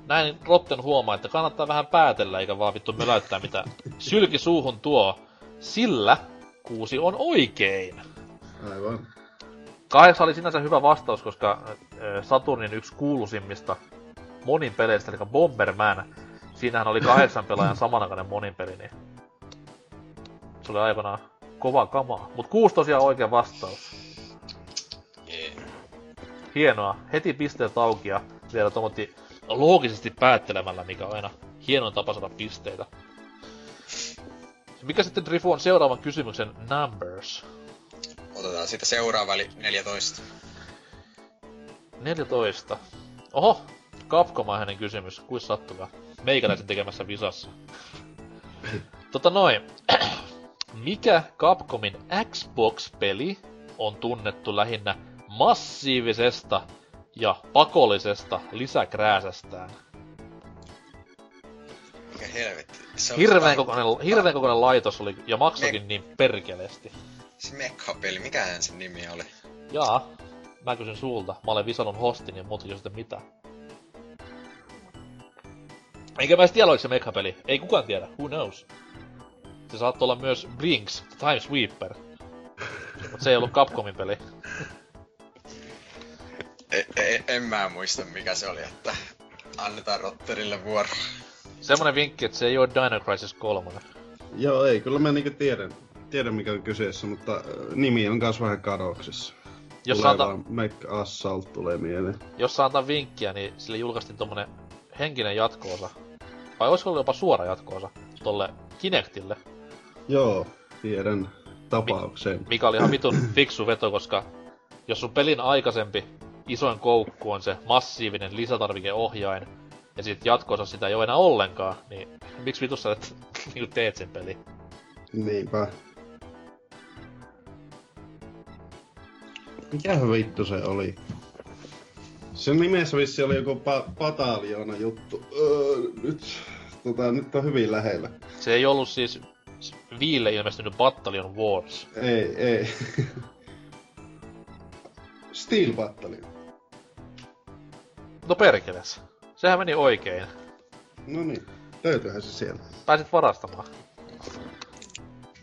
Näin Rotten huomaa, että kannattaa vähän päätellä, eikä vaan vittu möläyttää mitä sylki suuhun tuo. Sillä kuusi on oikein. Aivan. Kahdeksan oli sinänsä hyvä vastaus, koska Saturnin yksi kuuluisimmista monin peleistä, eli Bomberman, siinähän oli kahdeksan pelaajan [LAUGHS] samanaikainen monin peli, niin se oli aikanaan kova kamaa. Mut kuusi tosiaan oikea vastaus. Jee. Hienoa. Heti pisteet auki ja vielä tommoti loogisesti päättelemällä, mikä on aina hieno tapa saada pisteitä. Mikä sitten Drifu on seuraavan kysymyksen numbers? Otetaan sitten seuraava, eli 14. 14. Oho, Capcomainen kysymys, kuis sattukaa. Meikäläisen tekemässä visassa. [CLEARS THROAT] tota noin. Mikä Capcomin Xbox-peli on tunnettu lähinnä massiivisesta ja pakollisesta lisäkrääsästään? Mikä helvetti. Se on Hirveän sellainen- kokoinen, hirveän kokoinen laitos oli, ja maksoikin niin perkeleesti. Se mekkapeli, mikähän sen nimi oli? Jaa, mä kysyn sulta. Mä olen visannut hostin ja muut sitten mitä. Enkä mä edes tiedä, oliko se mekkapeli. Ei kukaan tiedä. Who knows? Se saattoi olla myös Brinks, Time Sweeper. Mut se ei ollut Capcomin peli. E, e, en mä muista mikä se oli, että annetaan Rotterille vuoro. Semmonen vinkki, että se ei oo Dino Crisis 3. Joo, ei, kyllä mä niinku tiedän, tiedän mikä on kyseessä, mutta äh, nimi on kans vähän kadoksissa. Jos tulee saa, anta, vaan Mac Assault tulee mieleen. jos saa antaa vinkkiä, niin sille julkaistiin tommonen henkinen jatkoosa. Vai olisiko ollut jopa suora jatkoosa tolle Kinectille, Joo, tiedän tapauksen. mikä oli ihan vitun fiksu veto, koska jos sun pelin aikaisempi isoin koukku on se massiivinen lisätarvikeohjain, ja sit jatkoosa sitä ei oo enää ollenkaan, niin miksi vitus sä et [LAUGHS] niinku teet sen peli? Niinpä. Mikähän vittu se oli? Sen nimessä vissi oli joku pa- pataljoona juttu. Öö, nyt, tota, nyt on hyvin lähellä. Se ei ollut siis Viille ilmestynyt Battalion Wars. Ei, ei. Steel Battalion. No perkeles. Sehän meni oikein. No niin, löytyyhän se sieltä. Pääsit varastamaan.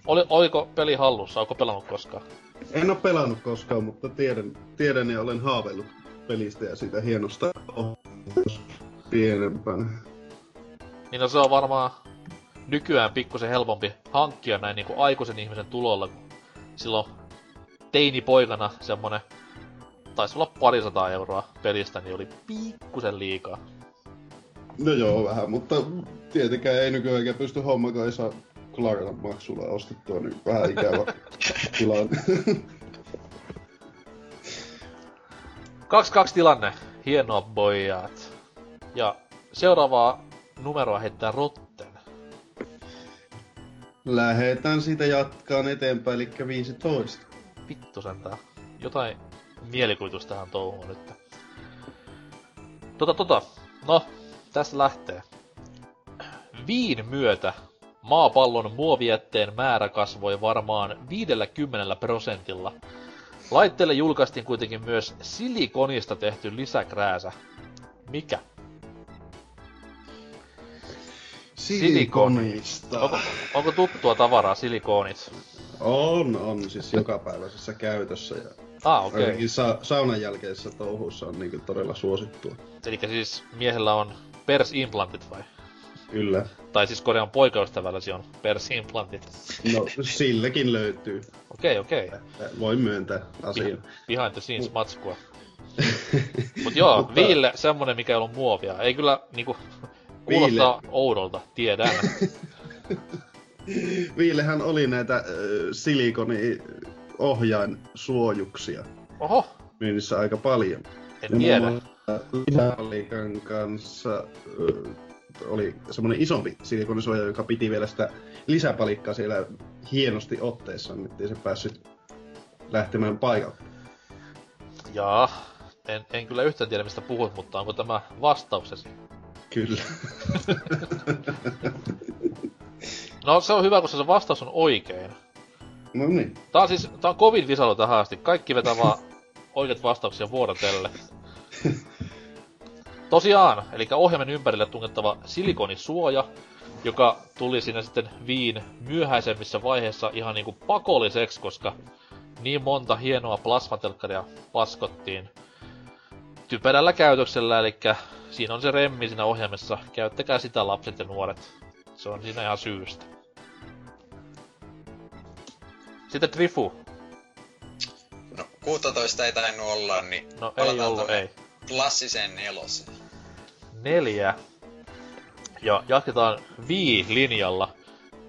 Oli, oliko peli hallussa? Onko pelannut koskaan? En oo pelannut koskaan, mutta tiedän, tiedän ja olen haaveillut pelistä ja siitä hienosta ohjelmasta pienempänä. Niin no se on varmaan nykyään pikkusen helpompi hankkia näin niinku aikuisen ihmisen tulolla, kun silloin teinipoikana semmonen taisi olla parisataa euroa pelistä, niin oli pikkusen liikaa. No joo, vähän, mutta tietenkään ei nykyään pysty hommakaan, saa Clarinan maksulla ostettua, niin vähän ikävä [LAUGHS] tilanne. 2-2 tilanne. Hienoa pojat. Ja seuraavaa numeroa heittää Rotten. Lähetään siitä jatkaan eteenpäin, eli 15. Vittu sentään. Jotain mielikuvitusta tähän touhuun nyt. Tota tota. No, tässä lähtee. Viin myötä maapallon muovijätteen määrä kasvoi varmaan 50 prosentilla. Laitteelle julkaistiin kuitenkin myös silikonista tehty lisäkrääsä. Mikä? Silikonista. Onko, onko tuttua tavaraa silikonit? On, on siis jokapäiväisessä käytössä ja Ah, okei. ainakin sa- saunan jälkeisessä touhussa on niin todella suosittua. Eli siis miehellä on persimplantit vai? Kyllä. Tai siis Korean poikaystävälläsi on persimplantit. No, sillekin löytyy. Okei, okei. Voin myöntää asian. Behind the scenes matskua. [LAUGHS] Mut joo, Mutta- Viille semmonen, mikä ei ollut muovia. Ei kyllä niinku kuulostaa oudolta, tiedän. [LAUGHS] Viillehän oli näitä äh, silikoni ohjain suojuksia Oho, myynnissä aika paljon. en tiedä. Lisäpalikan kanssa äh, oli semmonen isompi silikonisuoja, joka piti vielä sitä lisäpalikkaa siellä hienosti otteessa, ettei se päässyt lähtemään paikalta. Jaa, en, en kyllä yhtään tiedä mistä puhut, mutta onko tämä vastauksesi? Kyllä. [LAUGHS] No se on hyvä, koska se vastaus on oikein. no niin. Tää on siis, tää on kovin visailu tähän asti. Kaikki vetää vaan [LAUGHS] oikeat vastauksia vuorotelle. [LAUGHS] Tosiaan, eli ohjelman ympärille tungettava silikonisuoja, joka tuli siinä sitten viin myöhäisemmissä vaiheissa ihan niinku pakolliseksi, koska niin monta hienoa plasmatelkkaria paskottiin typerällä käytöksellä, eli siinä on se remmi siinä ohjelmassa. Käyttäkää sitä lapset ja nuoret. Se on siinä ihan syystä. Sitten Trifu. No 16 ei tainnut olla, niin No ei ollut, ei. klassiseen neloseen. Neljä. Ja jatketaan Wii-linjalla.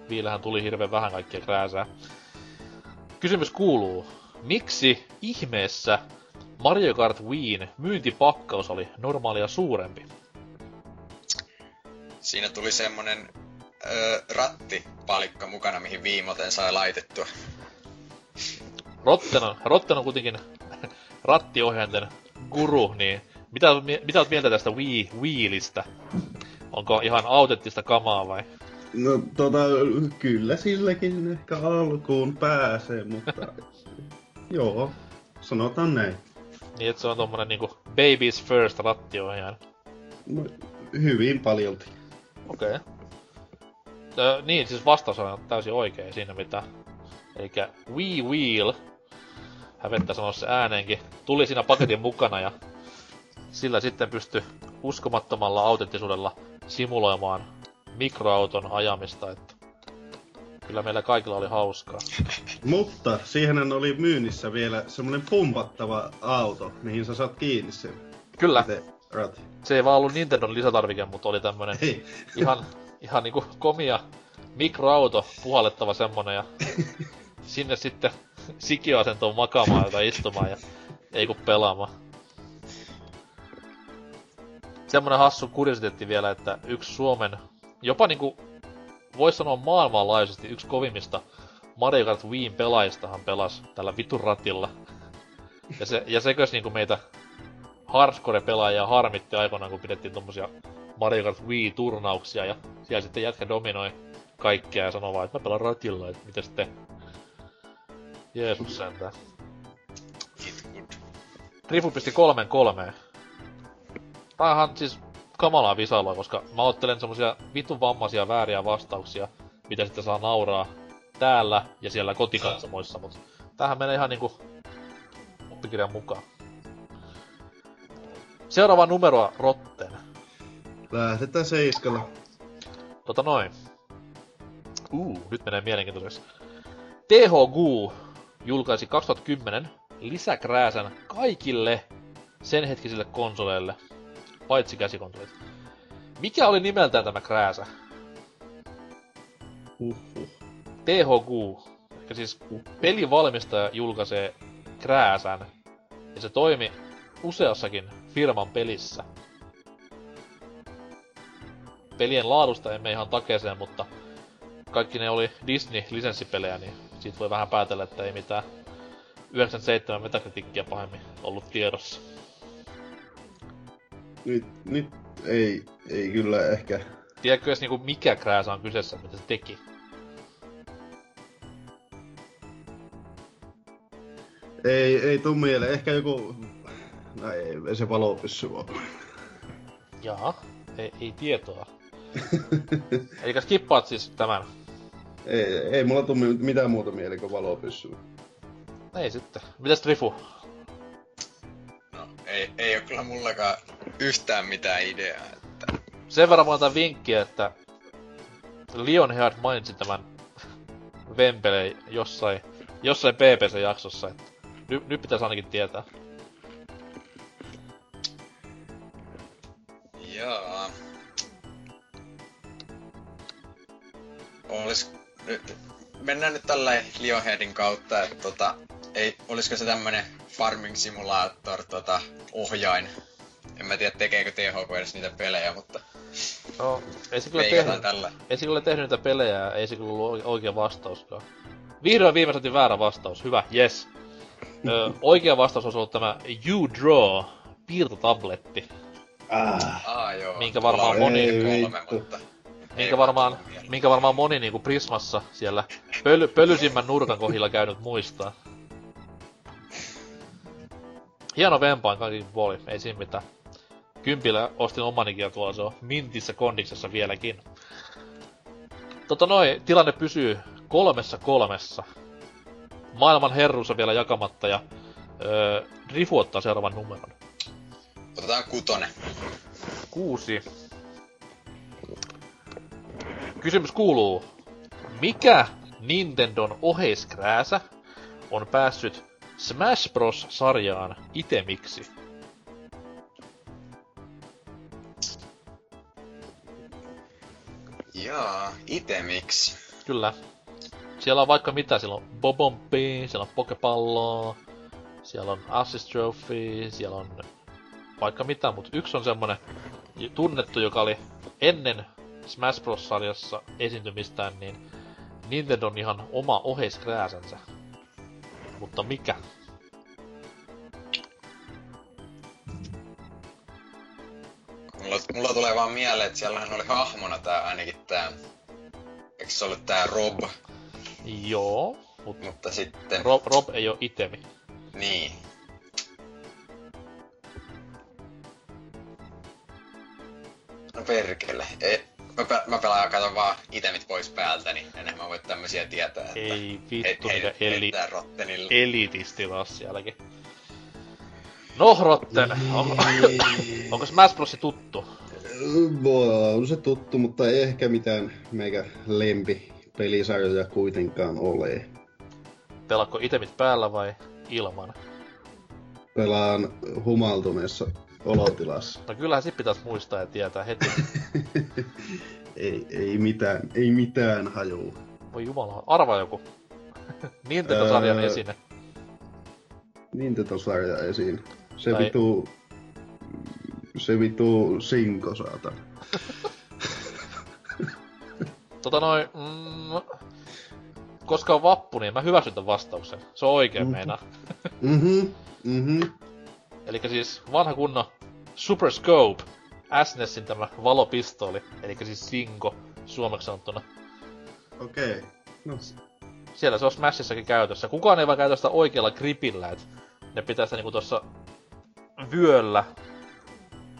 Viillähän tuli hirveän vähän kaikkia krääsää. Kysymys kuuluu, miksi ihmeessä Mario Kart Wiin myyntipakkaus oli normaalia suurempi? Siinä tuli semmonen öö, rattipalikka mukana, mihin viimoten sai laitettua. Rotten on, Rotten on kuitenkin [LAUGHS] rattiohjainten guru, niin mitä, mitä oot mieltä tästä Wii Wheelistä? Onko ihan autenttista kamaa vai? No tota, kyllä silläkin ehkä alkuun pääsee, mutta [LAUGHS] joo, sanotaan näin. Niin, että se on tommonen niinku babies first rattiohjaaja. No, hyvin paljolti. Okei. Okay. Ö, niin, siis vastaus on täysin oikein siinä mitä. Eikä We Wheel, hävettä sanoa se ääneenkin, tuli siinä paketin mukana ja sillä sitten pystyi uskomattomalla autenttisuudella simuloimaan mikroauton ajamista, että kyllä meillä kaikilla oli hauskaa. [LAUGHS] Mutta siihen oli myynnissä vielä semmonen pumpattava auto, mihin sä saat kiinni sen. Kyllä, rati. se ei vaan ollut Nintendon lisätarvike, mutta oli tämmönen Ei. [LAUGHS] ihan, ihan niinku komia mikroauto, puhallettava semmonen ja [LAUGHS] sinne sitten sikioasentoon makaamaan tai istumaan ja ei kun pelaamaan. Semmonen hassu kuriositeetti vielä, että yksi Suomen, jopa niinku, vois sanoa maailmanlaajuisesti yksi kovimmista Mario Kart Wiiin pelaajistahan pelasi tällä vitun ratilla. Ja, se, ja sekös niinku meitä hardcore-pelaajia harmitti aikoinaan, kun pidettiin tommosia Mario Kart Wii-turnauksia ja siellä sitten jätkä dominoi kaikkea ja sanoi vaan, että mä pelaan ratilla, että mitäs te? Jeesus sentään. It good. Rifu pisti kolmen kolmeen. Tää on ihan siis kamalaa visailua, koska mä ottelen semmosia vitun vammaisia vääriä vastauksia, mitä sitten saa nauraa täällä ja siellä kotikatsomoissa, mut tämähän menee ihan niinku oppikirjan mukaan. Seuraava numeroa Rotten. Lähdetään seiskalla. Tota noin. Uu, nyt menee mielenkiintoiseksi. THQ julkaisi 2010 lisäkrääsän kaikille sen hetkisille konsoleille, paitsi käsikonsolit. Mikä oli nimeltään tämä krääsä? Uhuh. THQ, eli siis pelivalmistaja julkaisee krääsän, ja se toimi useassakin firman pelissä. Pelien laadusta emme ihan takeeseen, mutta kaikki ne oli Disney-lisenssipelejä, niin siitä voi vähän päätellä, että ei mitään 97 metakritiikkiä pahemmin ollut tiedossa. Nyt, nyt ei, ei kyllä ehkä. Tiedätkö edes niinku mikä krääsä on kyseessä, mitä se teki? Ei, ei tuu mieleen. Ehkä joku... No ei, se valopyssy ole. Jaa, ei, ei tietoa. [LAUGHS] Eli skippaat siis tämän. ei, ei mulla tuu mi- mitään muuta mieleen kuin valopyssy. Ei sitten. Mitäs Trifu? No, ei, ei oo kyllä mullakaan yhtään mitään ideaa. Että... Sen verran otan vinkkiä, että Lionheart mainitsi tämän Vempeleen jossain, jossain PPC-jaksossa, että nyt, nyt pitäisi ainakin tietää. Jaa. Olis... Nyt, mennään nyt tällä Lionheadin kautta, että tota, ei, olisiko se tämmönen farming simulator tota, ohjain. En mä tiedä tekeekö THQ edes niitä pelejä, mutta No, ei se kyllä tehnyt, tällä. ei se kyllä tehnyt niitä pelejä ja ei se kyllä ollut oikea vastauskaan. Vihdoin viime saatiin väärä vastaus. Hyvä, yes. Ö, [LAUGHS] oikea vastaus olisi ollut tämä You Draw piirtotabletti, Ah. Aa joo. Minkä varmaan on moni- niitä kolme, mutta... minkä ei varmaan, minkä varmaan moni niinku Prismassa siellä pöly, pölysimmän nurkan kohdilla käynyt muistaa. Hieno vempain kaikki puoli, ei siinä mitään. Kympillä ostin omanikin ja tuolla se on mintissä kondiksessa vieläkin. Tota noin, tilanne pysyy kolmessa kolmessa. Maailman herruus on vielä jakamatta ja öö, Rifu ottaa seuraavan numeron. Otetaan kutonen. Kuusi. Kysymys kuuluu, mikä Nintendon oheiskrääsä on päässyt Smash Bros-sarjaan itemiksi? Jaa, itemiksi. Kyllä. Siellä on vaikka mitä, siellä on Bobompi, siellä on Pokepalloa, siellä on Assist Trophy, siellä on vaikka mitä, mutta yksi on semmonen tunnettu, joka oli ennen Smash Bros-sarjassa esiintymistään, niin Nintendon ihan oma oheiskrääsänsä. Mutta mikä? Mulla, mulla tulee vaan mieleen, että siellähän oli hahmona tää ainakin tää eikö se ollut tää Rob, Joo, mutta mutta sitten... Rob, Rob ei oo itemi. Niin. No perkele. E, mä, pe- mä pelaan katon vaan itemit pois päältä, niin enää mä voi tämmösiä tietää. Että Ei he- vittu, he- niitä eli, heittää Rottenille. elitisti taas sielläkin. No, Rotten, on, [LAUGHS] onko Smash Bros. tuttu? On se tuttu, mutta ei ehkä mitään meikä lempi pelisarjoja kuitenkaan ole. Pelaatko itemit päällä vai ilman? Pelaan humaltuneessa olotilassa. No kyllähän sit pitäis muistaa ja tietää heti. [LAUGHS] ei, ei mitään, ei mitään hajuu. Voi jumala, arvaa joku. [LAUGHS] Nintendo-sarjan Öö, esine. Nintendo-sarja esiin. Se Tai- vitu... Se vitu sinko, saatan. [LAUGHS] Tota noin, mm, koska on vappu, niin mä hyväksyn tämän vastauksen. Se on oikein Mhm. meinaa. Mhm, mhm. Eli siis vanha kunno Super Scope, SNESin tämä valopistooli, eli siis Sinko suomeksi sanottuna. Okei. Okay. No, Siellä se on Smashissakin käytössä. Kukaan ei vaan käytä sitä oikealla gripillä, et ne pitää sitä niinku tossa vyöllä,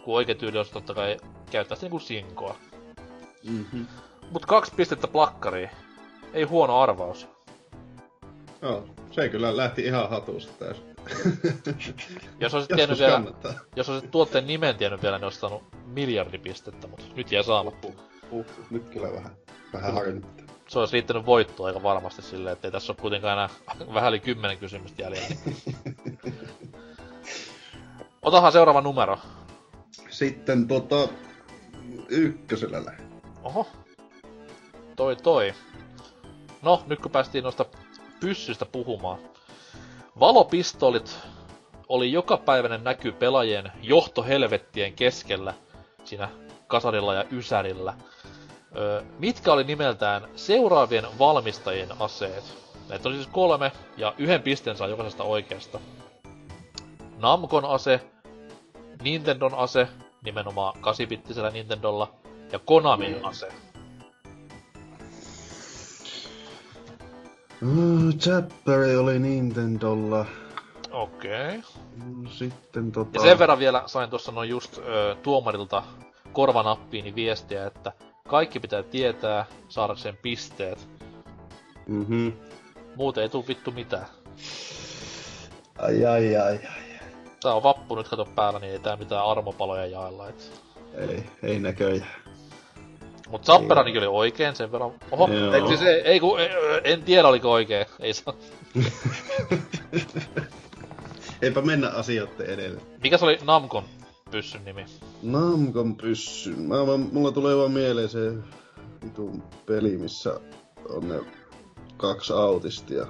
kun oikea tyyli olisi totta kai käyttää sitä niinku sinkoa. mhm. Mut kaksi pistettä plakkariin. Ei huono arvaus. Joo, se kyllä lähti ihan hatusta täysin. [LAUGHS] Jos olisit tiennyt vielä, kannattaa. jos olisit tuotteen nimen tiennyt vielä, niin olisit saanut miljardi pistettä, mutta nyt jää saamatta. Uh, nyt kyllä vähän, vähän harmittaa. Se olisi riittänyt voittoa aika varmasti silleen, ettei tässä ole kuitenkaan enää [LAUGHS] vähän yli kymmenen kysymystä jäljellä. [LAUGHS] Otahan seuraava numero. Sitten tota... Ykkösellä lähden. Oho. Toi toi. No, nyt kun päästiin noista pyssyistä puhumaan. Valopistolit oli jokapäiväinen näky pelaajien johtohelvettien keskellä siinä kasarilla ja ysärillä. Öö, mitkä oli nimeltään seuraavien valmistajien aseet? Näitä oli siis kolme, ja yhden pisteen saa jokaisesta oikeasta. Namcon ase, Nintendon ase, nimenomaan 8-bittisellä Nintendolla, ja Konamin ase. Uh, Zapperi oli Nintendolla. Okei. Mm, Sitten tota... Ja sen verran vielä sain tuossa noin just ö, tuomarilta korvanappiini viestiä, että kaikki pitää tietää saadakseen pisteet. Mhm. Muuten ei tuu vittu mitään. Ai ai ai ai. Tää on vappu nyt kato päällä, niin ei tää mitään armopaloja jaella. Et. Ei, ei näköjään. Mut Zapperanikin oli oikein sen verran. Oho, eikö siis ei, ei kun, ei, en tiedä oliko oikein. Ei saa. [LAUGHS] Eipä mennä asioiden edelle. Mikä se oli Namcon pyssyn nimi? Namcon pyssy. Mä vaan, mulla tulee vaan mieleen se vitun peli, missä on ne kaksi autistia.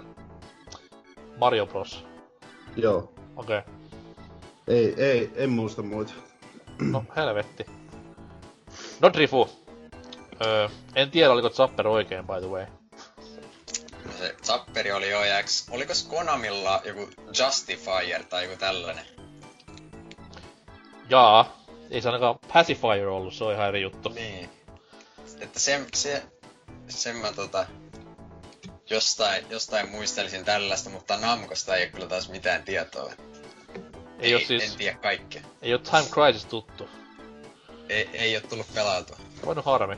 Mario Bros. Joo. Okei. Okay. Ei, ei, en muista muita. No helvetti. No Drifu. Öö, en tiedä oliko Zapper oikein by the way. Se Zapperi oli eks, olikos Konamilla joku Justifier tai joku tällainen? Jaa, ei se ainakaan Pacifier ollut, se on ihan eri juttu. Niin. Että se, se, sen mä tota, jostain, jostain muistelisin tällaista, mutta Namcosta ei ole kyllä taas mitään tietoa. Ei, ei oo siis, En tiedä kaikkea. ei oo Time Crisis tuttu. Ei, ei oo tullut pelautua. Voinut harmi.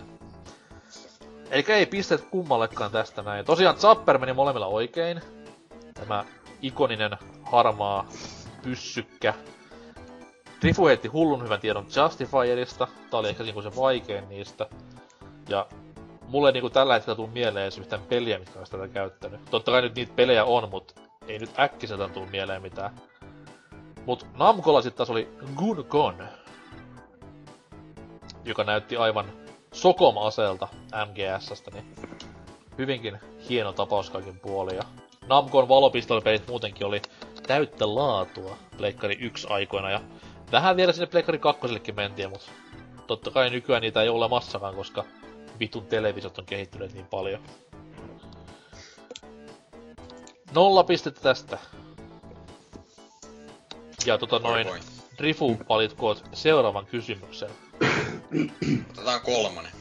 Eikä ei pisteet kummallekaan tästä näin. Tosiaan Zapper meni molemmilla oikein. Tämä ikoninen harmaa pyssykkä. Trifu heitti hullun hyvän tiedon Justifierista. Tää oli ehkä niinku se vaikein niistä. Ja mulle ei niinku tällä hetkellä tuu mieleen edes yhtään peliä, mitkä olisi tätä käyttänyt. Totta kai nyt niitä pelejä on, mut ei nyt äkkiseltään tuu mieleen mitään. Mut Namcolla sit taas oli Gun joka näytti aivan Sokom-aseelta MGSstä, niin hyvinkin hieno tapaus kaikin puolin. Ja Namcon valopistolipelit muutenkin oli täyttä laatua Pleikkari 1 aikoina, ja vähän vielä sinne Pleikkari 2 mentiin, mutta totta kai nykyään niitä ei ole olemassakaan, koska vitun televisiot on kehittyneet niin paljon. Nolla pistettä tästä. Ja tota noin, Voi. Drifu valitkoot seuraavan kysymyksen. Otetaan kolmonen.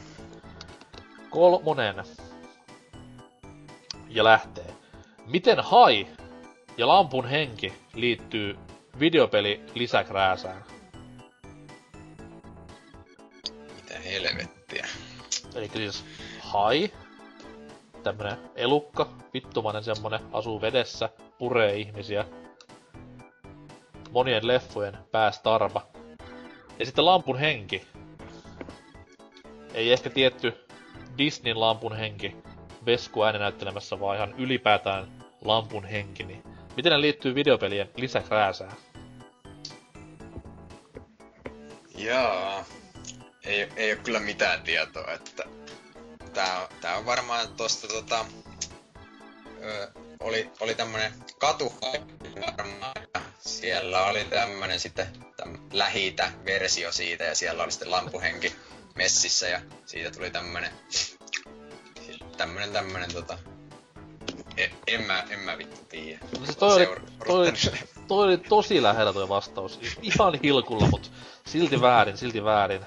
Kolmonen. ja lähtee. Miten hai ja lampun henki liittyy videopeli lisäkrääsään? Mitä helvettiä. Eli siis hai, tämmönen elukka, vittumainen semmonen, asuu vedessä, puree ihmisiä. Monien leffojen päästarva. Ja sitten lampun henki. Ei ehkä tietty Disneyn lampun henki Vesku äänenäyttelemässä, vaan ihan ylipäätään lampun henki. Niin miten ne liittyy videopelien lisäkrääsään? Jaa. Ei, ei ole kyllä mitään tietoa, että tää on, tää on varmaan tosta tota... Ö, oli, oli tämmönen katu varmaan, ja siellä oli tämmönen sitten täm, lähitä versio siitä, ja siellä oli sitten lampuhenki messissä, ja siitä tuli tämmönen tämmönen tämmönen tota... En, en mä, en mä vittu tiedä. No siis toi oli, toi, toi oli tosi lähellä toi vastaus. Ihan hilkulla, mut silti väärin, silti väärin.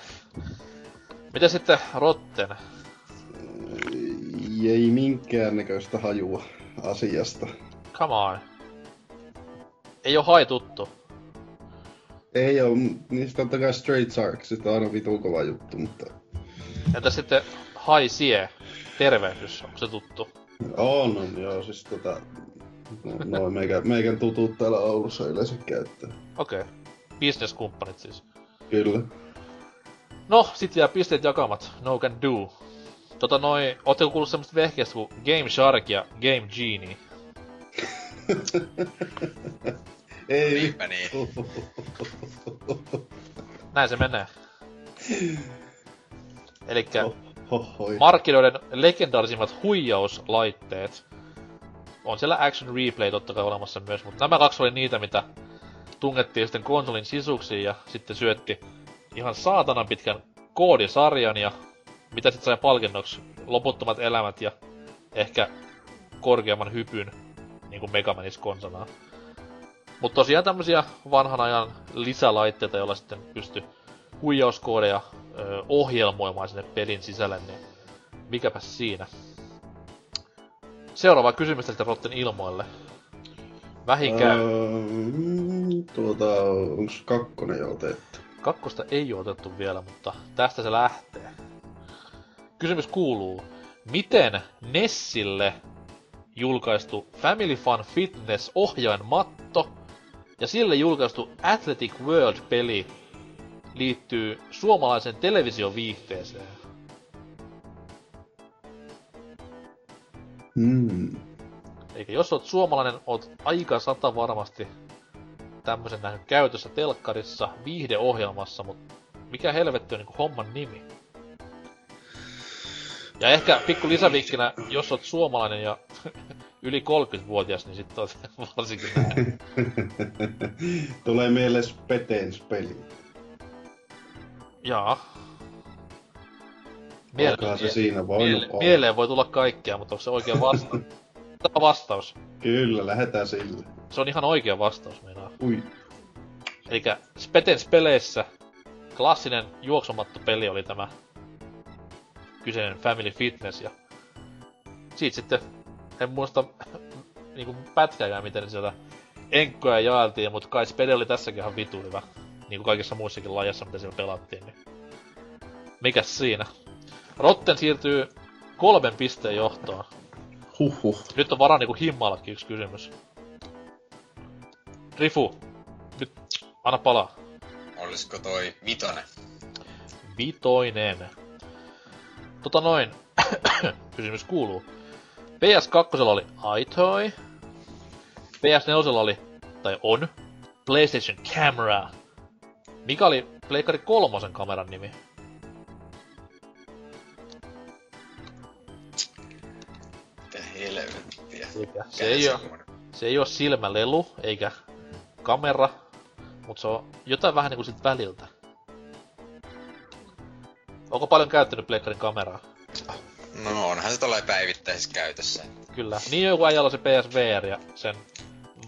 Mitä sitten Rotten? Ei minkäännäköistä hajua asiasta. Come on. Ei oo hai tuttu. Ei oo, niistä totta kai Straight Sarksista on aina vitun kova juttu, mutta... Entä sitten hai sie? Tervehdys, onko se tuttu? On, on, joo, siis tota... No, noin meikä, meikän tutut täällä Oulussa yleensä käyttää. Okei. Okay. Business-kumppanit siis. Kyllä. No, sit jää pisteet jakamat. No can do. Tota noin, ootteko kuullut semmoista vehkeestä kuin Game Shark ja Game Genie? [LAUGHS] Ei Niinpä niin. [LAUGHS] Näin se menee. Elikkä Hohoi. markkinoiden legendaarisimmat huijauslaitteet. On siellä Action Replay totta kai olemassa myös, mutta nämä kaksi oli niitä, mitä tungettiin sitten konsolin sisuksiin ja sitten syötti ihan saatanan pitkän koodisarjan ja mitä sitten sai palkinnoksi loputtomat elämät ja ehkä korkeamman hypyn, niin kuin Megamanis konsanaan. Mutta tosiaan tämmösiä vanhan ajan lisälaitteita, joilla sitten pysty huijauskoodeja ö, ohjelmoimaan sinne pelin sisälle, niin mikäpä siinä. Seuraava kysymys tästä Rotten ilmoille. Vähikään Öö, tuota, onks kakkonen jo otettu? kakkosta ei ole otettu vielä, mutta tästä se lähtee. Kysymys kuuluu, miten Nessille julkaistu Family Fun Fitness ohjainmatto ja sille julkaistu Athletic World-peli liittyy suomalaisen televisioviihteeseen? Hmm. Eikä jos oot suomalainen, oot aika sata varmasti tämmösen nähnyt käytössä telkkarissa viihdeohjelmassa, mutta mikä helvetti on niinku homman nimi? Ja ehkä pikku lisävinkkinä, jos oot suomalainen ja [LAUGHS] yli 30-vuotias, niin sit oot [LAUGHS] varsinkin näin. [LAUGHS] Tulee mieleen Spetens peli. Jaa. Onkohan se siinä voinut miele- olla? mieleen voi tulla kaikkea, mutta onko se oikea vastaus? Tämä on vastaus. Kyllä, lähetään sille. Se on ihan oikea vastaus, meinaa. Ui. Eli Spetens peleissä klassinen juoksumattopeli oli tämä kyseinen Family Fitness ja siitä sitten en muista niinku pätkääkään miten sieltä enkkoja jaeltiin, mutta kai Spede oli tässäkin ihan vitu hyvä. Niinku kaikissa muissakin lajissa, mitä siellä pelattiin, niin mikäs siinä? Rotten siirtyy kolmen pisteen johtoon. Huhhuh. Nyt on varaa niinku himmaillakin yksi kysymys. Rifu, nyt anna palaa. Olisiko toi vitonen? Vitoinen. Tota noin, [CLEARS THROAT] kysymys kuuluu. PS2 oli iToy. PS4 oli, tai on, PlayStation Camera. Mikä oli Pleikkari kolmosen kameran nimi? Mitä helvettiä. Se ei, oo, se ei oo silmälelu, eikä kamera, mutta se on jotain vähän niinku sit väliltä. Onko paljon käyttänyt Pleikkarin kameraa? No onhan se tollain päivittäisessä käytössä. Kyllä. Niin joku äijällä on se PSVR ja sen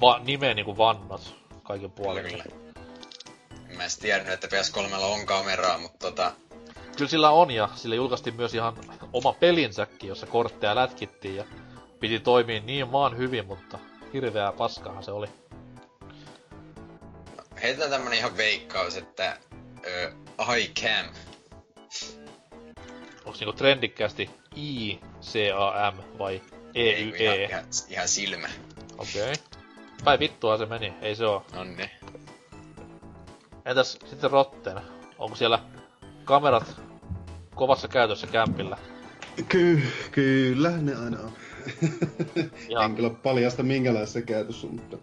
va- nimeä niinku vannot kaiken puolin. Kyllä. En mä edes tiennyt, että PS3 on kameraa, mutta tota... Kyllä sillä on ja sillä julkaistiin myös ihan oma pelinsäkin, jossa kortteja lätkittiin ja piti toimia niin maan hyvin, mutta hirveää paskahan se oli. Heitetään tämmönen ihan veikkaus, että ö, iCam. Onks niinku trendikkäästi I-C-A-M vai Ei, kun Ihan, E-Y-E? ihan, ihan silmä. Okei. Okay. Päin vittua se meni, ei se oo. Nonni. Entäs sitten Rotten? Onko siellä kamerat kovassa käytössä kämpillä? Ky- kyllä, ne aina on. Ja En kyllä paljasta minkälaisessa käytössä, mutta...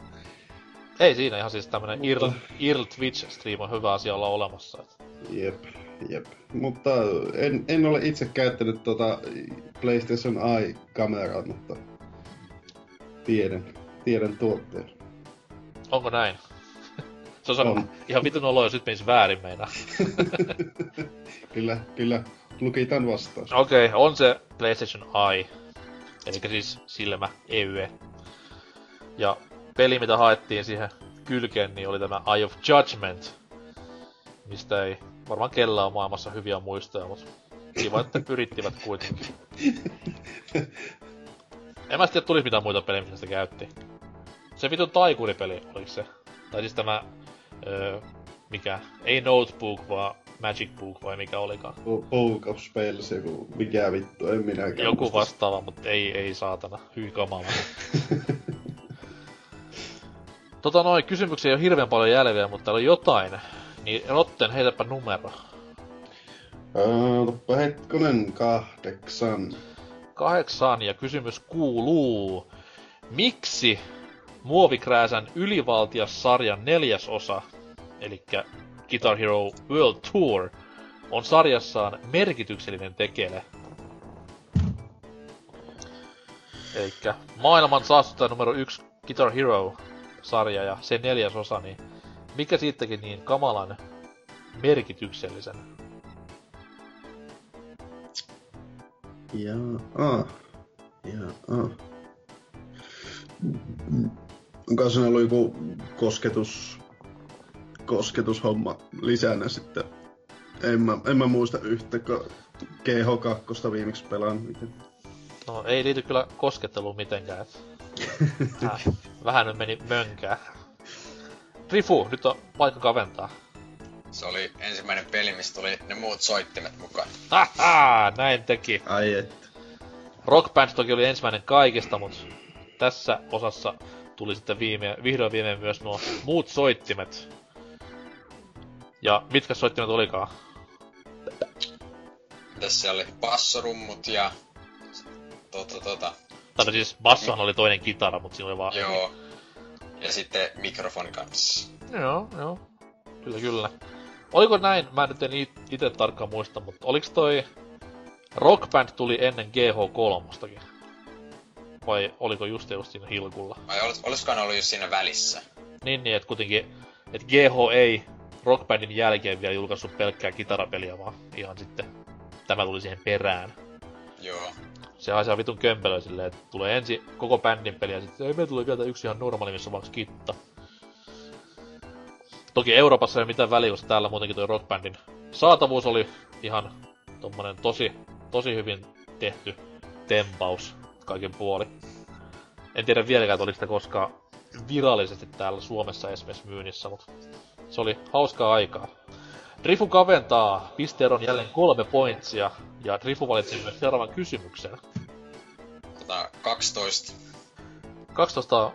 ei siinä ihan siis tämmönen IRL, Mutta- IRL Twitch-stream on hyvä asia olla olemassa. Et. Jep, jep. Mutta en, en ole itse käyttänyt tota PlayStation Eye-kameraa, mutta tiedän, tiedän tuotteen. Onko näin? [LAUGHS] se on, on. On. ihan vitun olo, jos nyt menisi väärin meinaa. [LAUGHS] Kyllä, kyllä, lukitan vastaus. Okei, okay, on se PlayStation Eye. Eli siis silmä, EYE. Ja peli, mitä haettiin siihen kylkeen, niin oli tämä Eye of Judgment. Mistä ei varmaan kellä on maailmassa hyviä muistoja, mutta kiva, että yrittivät kuitenkin. En mä sitten tulisi mitään muita pelejä, mitä sitä käytti. Se vitun taikuripeli, oliko se? Tai siis tämä, öö, mikä, ei Notebook, vaan Magic Book vai mikä olikaan. Book of Spells, joku mikä vittu, en minäkään. Joku muista. vastaava, mutta ei, ei saatana. Hyi kamala. [LAUGHS] tota noin, kysymyksiä ei ole hirveän paljon jäljellä, mutta täällä on jotain. Niin Rotten, heitäpä numero. Ootapa hetkonen, kahdeksan. Kahdeksan ja kysymys kuuluu. Miksi Muovikrääsän ylivaltias-sarjan neljäs osa, eli Guitar Hero World Tour, on sarjassaan merkityksellinen tekele? Eli maailman saastuttaja numero yksi Guitar Hero-sarja ja sen neljäs osa, niin mikä siitäkin niin kamalan merkityksellisen? Jaa. Jaa. Onko siinä ollut joku kosketus, kosketushomma lisänä sitten? En mä, en mä muista yhtä, kun GH2 viimeksi pelaan. Miten? No ei liity kyllä kosketteluun mitenkään. [LAUGHS] Äh, vähän nyt meni mönkää. Rifu, nyt on paikka kaventaa. Se oli ensimmäinen peli, missä tuli ne muut soittimet mukaan. Haha, näin teki. Ai et. Rock Band toki oli ensimmäinen kaikista, mutta tässä osassa tuli sitten viime, vihdoin viimein myös nuo muut soittimet. Ja mitkä soittimet olikaan? Tässä oli bassorummut ja... Tota, tota. Tai siis bassohan oli toinen kitara, mutta siinä oli vaan... Joo. Ja sitten mikrofoni kanssa. Joo, joo. Kyllä, kyllä. Oliko näin, mä nyt en it- ite tarkkaan muista, mutta oliks toi Rock Band tuli ennen GH3? Vai oliko just just siinä hilkulla? Vai olis, olisikohan ne ollut just siinä välissä? Niin, niin, että kuitenkin, että GH ei Rock Bandin jälkeen vielä julkaissut pelkkää kitarapeliä, vaan ihan sitten tämä tuli siihen perään. Joo. Se ihan vitun kömpelö silleen, että tulee ensin koko bändin peli ja sitten ei me tulee vielä yksi ihan normaali, missä on vaan kitta. Toki Euroopassa ei mitään väliä, koska täällä muutenkin toi Rock Bandin saatavuus oli ihan tommonen tosi, tosi hyvin tehty tempaus kaiken puoli. En tiedä vieläkään, että oliko sitä koskaan virallisesti täällä Suomessa esimerkiksi myynnissä, mutta se oli hauskaa aikaa. Drifu kaventaa, pisteero on jälleen kolme pointsia, ja Drifu valitsi myös seuraavan kysymyksen. Tota, 12. 12 on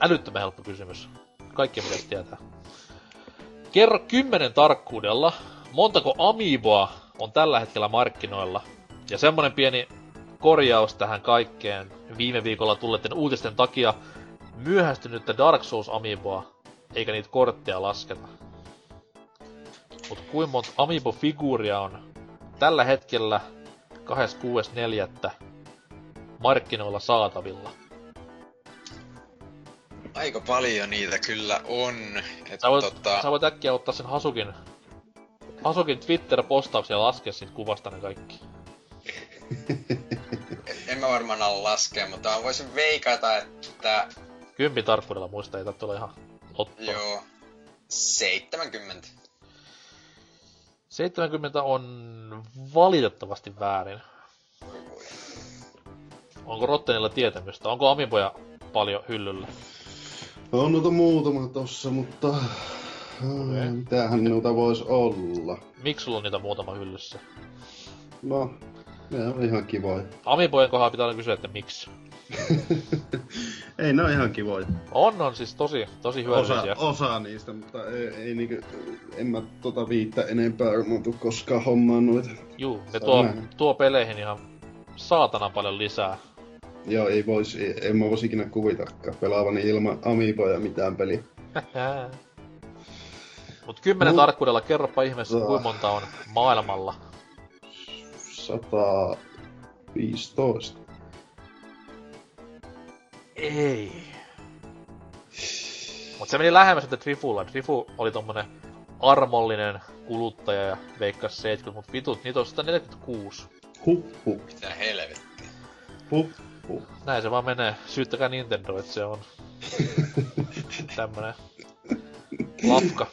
älyttömän helppo kysymys. Kaikki pitäisi tietää. Kerro kymmenen tarkkuudella, montako Amiiboa on tällä hetkellä markkinoilla. Ja semmonen pieni korjaus tähän kaikkeen viime viikolla tulleiden uutisten takia myöhästynyttä Dark Souls Amiiboa, eikä niitä kortteja lasketa. Mut kuinka monta Amiibo-figuuria on tällä hetkellä 26.4. markkinoilla saatavilla? Aika paljon niitä kyllä on. Et Sä voit, tota, sä voit äkkiä ottaa sen Hasukin, Hasukin Twitter-postauksen ja laskea siitä kuvasta ne kaikki. [LAUGHS] en mä varmaan ala laskea, mutta mä voisin veikata, että Kympin tarkkuudella muista, ei tarvitse olla ihan ottaa. joo, 70. 70 on valitettavasti väärin. Onko Rottenilla tietämystä? Onko Amiiboja paljon hyllyllä? On noita muutama tossa, mutta... Okay. Mitähän noita vois olla? Miksi sulla on niitä muutama hyllyssä? No, ne on ihan kivoja. Amiibojen kohdalla pitää aina kysyä, että miksi. [LAUGHS] ei, ne on ihan kivoja. On, on siis tosi, tosi hyödyllisiä. Osa, osa niistä, mutta ei, ei niinku, en mä tota viittä enempää, tuu koskaan hommaan noita. Juu, ne tuo, tuo peleihin ihan saatana paljon lisää. Joo, ei vois, en mä vois ikinä kuvitakaan pelaavani ilman amiiboja mitään peliä. [LAUGHS] Mut kymmenen Mut... tarkkuudella kerropa ihmeessä, uh. kuinka monta on maailmalla. 115. Ei. Mut se meni lähemmäs sitten Trifulla. Trifu oli tommonen armollinen kuluttaja ja veikkas 70, mut vitut, niitä on 146. Huh, huh. Mitä helvettiä. Huh. Näin se vaan menee. Syyttäkää Nintendo, että se on [LAUGHS] tämmönen lafka.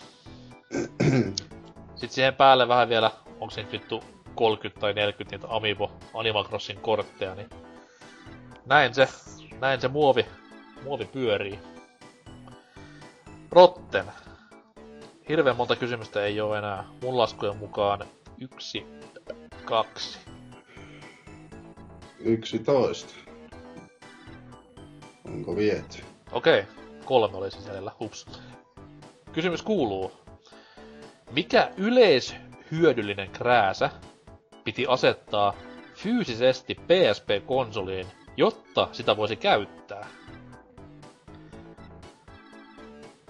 Sitten siihen päälle vähän vielä, onko se nyt vittu 30 tai 40 niitä Amiibo Animal Crossing kortteja, niin näin se, näin se muovi, muovi pyörii. Rotten. Hirveän monta kysymystä ei ole enää. Mun laskujen mukaan yksi, kaksi. 11. Onko viety? Okei, okay. kolme oli jäljellä. Hups. Kysymys kuuluu. Mikä yleishyödyllinen krääsä piti asettaa fyysisesti PSP-konsoliin, jotta sitä voisi käyttää?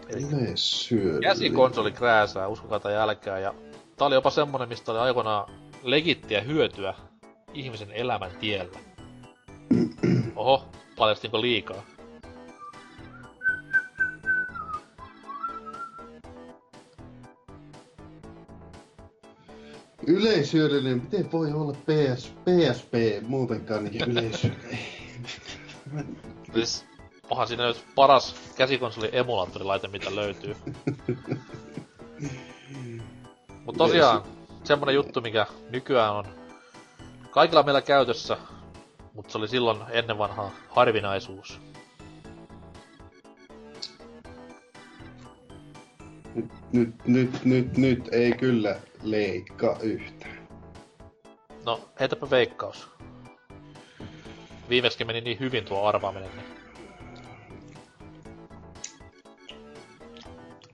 Yleishyödyllinen. Käsikonsoli krääsää, uskokaa tai älkää, ja tää oli jopa semmonen, mistä oli aikoinaan legittiä hyötyä ihmisen elämän tiellä. [CLEARS THROAT] Oho, paljastinko liikaa? Yleishyödyllinen, miten voi olla PS, PSP muutenkaan niin yleishyödyllinen? Siis, onhan siinä nyt paras käsikonsoli emulaattorilaite, mitä löytyy. Mut tosiaan, semmonen juttu, mikä nykyään on kaikilla meillä käytössä, mutta se oli silloin ennen vanhaa harvinaisuus. Nyt, nyt, nyt, nyt, nyt ei kyllä leikkaa yhtään. No, heitäpä veikkaus. Viimeksi meni niin hyvin tuo arvaaminen, niin...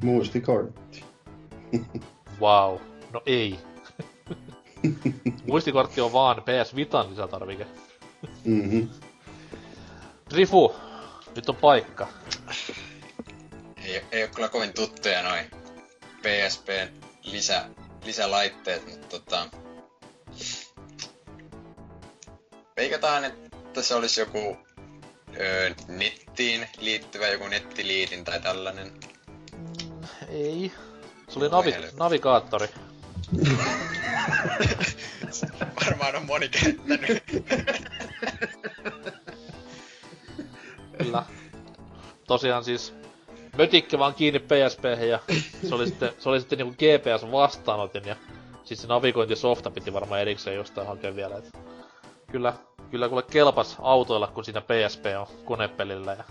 Muistikortti. wow. No ei. Muistikortti on vaan PS Vitan lisätarvike. Mhm. Rifu, nyt on paikka. Ei, ei ole kyllä kovin tuttuja noin PSPn lisä, lisälaitteet, mutta tota... Veikataan, että se olisi joku öö, nettiin liittyvä joku nettiliitin tai tällainen. Mm, ei. Se oli navi- navigaattori. [LAUGHS] Varmaan on moni käyttänyt. Kyllä. Tosiaan siis mötikkö vaan kiinni PSP ja se oli sitten, se oli sitten niinku GPS vastaanotin ja siis se navigointisofta piti varmaan erikseen jostain hakea vielä. Et kyllä, kyllä kuule kelpas autoilla, kun siinä PSP on konepelillä ja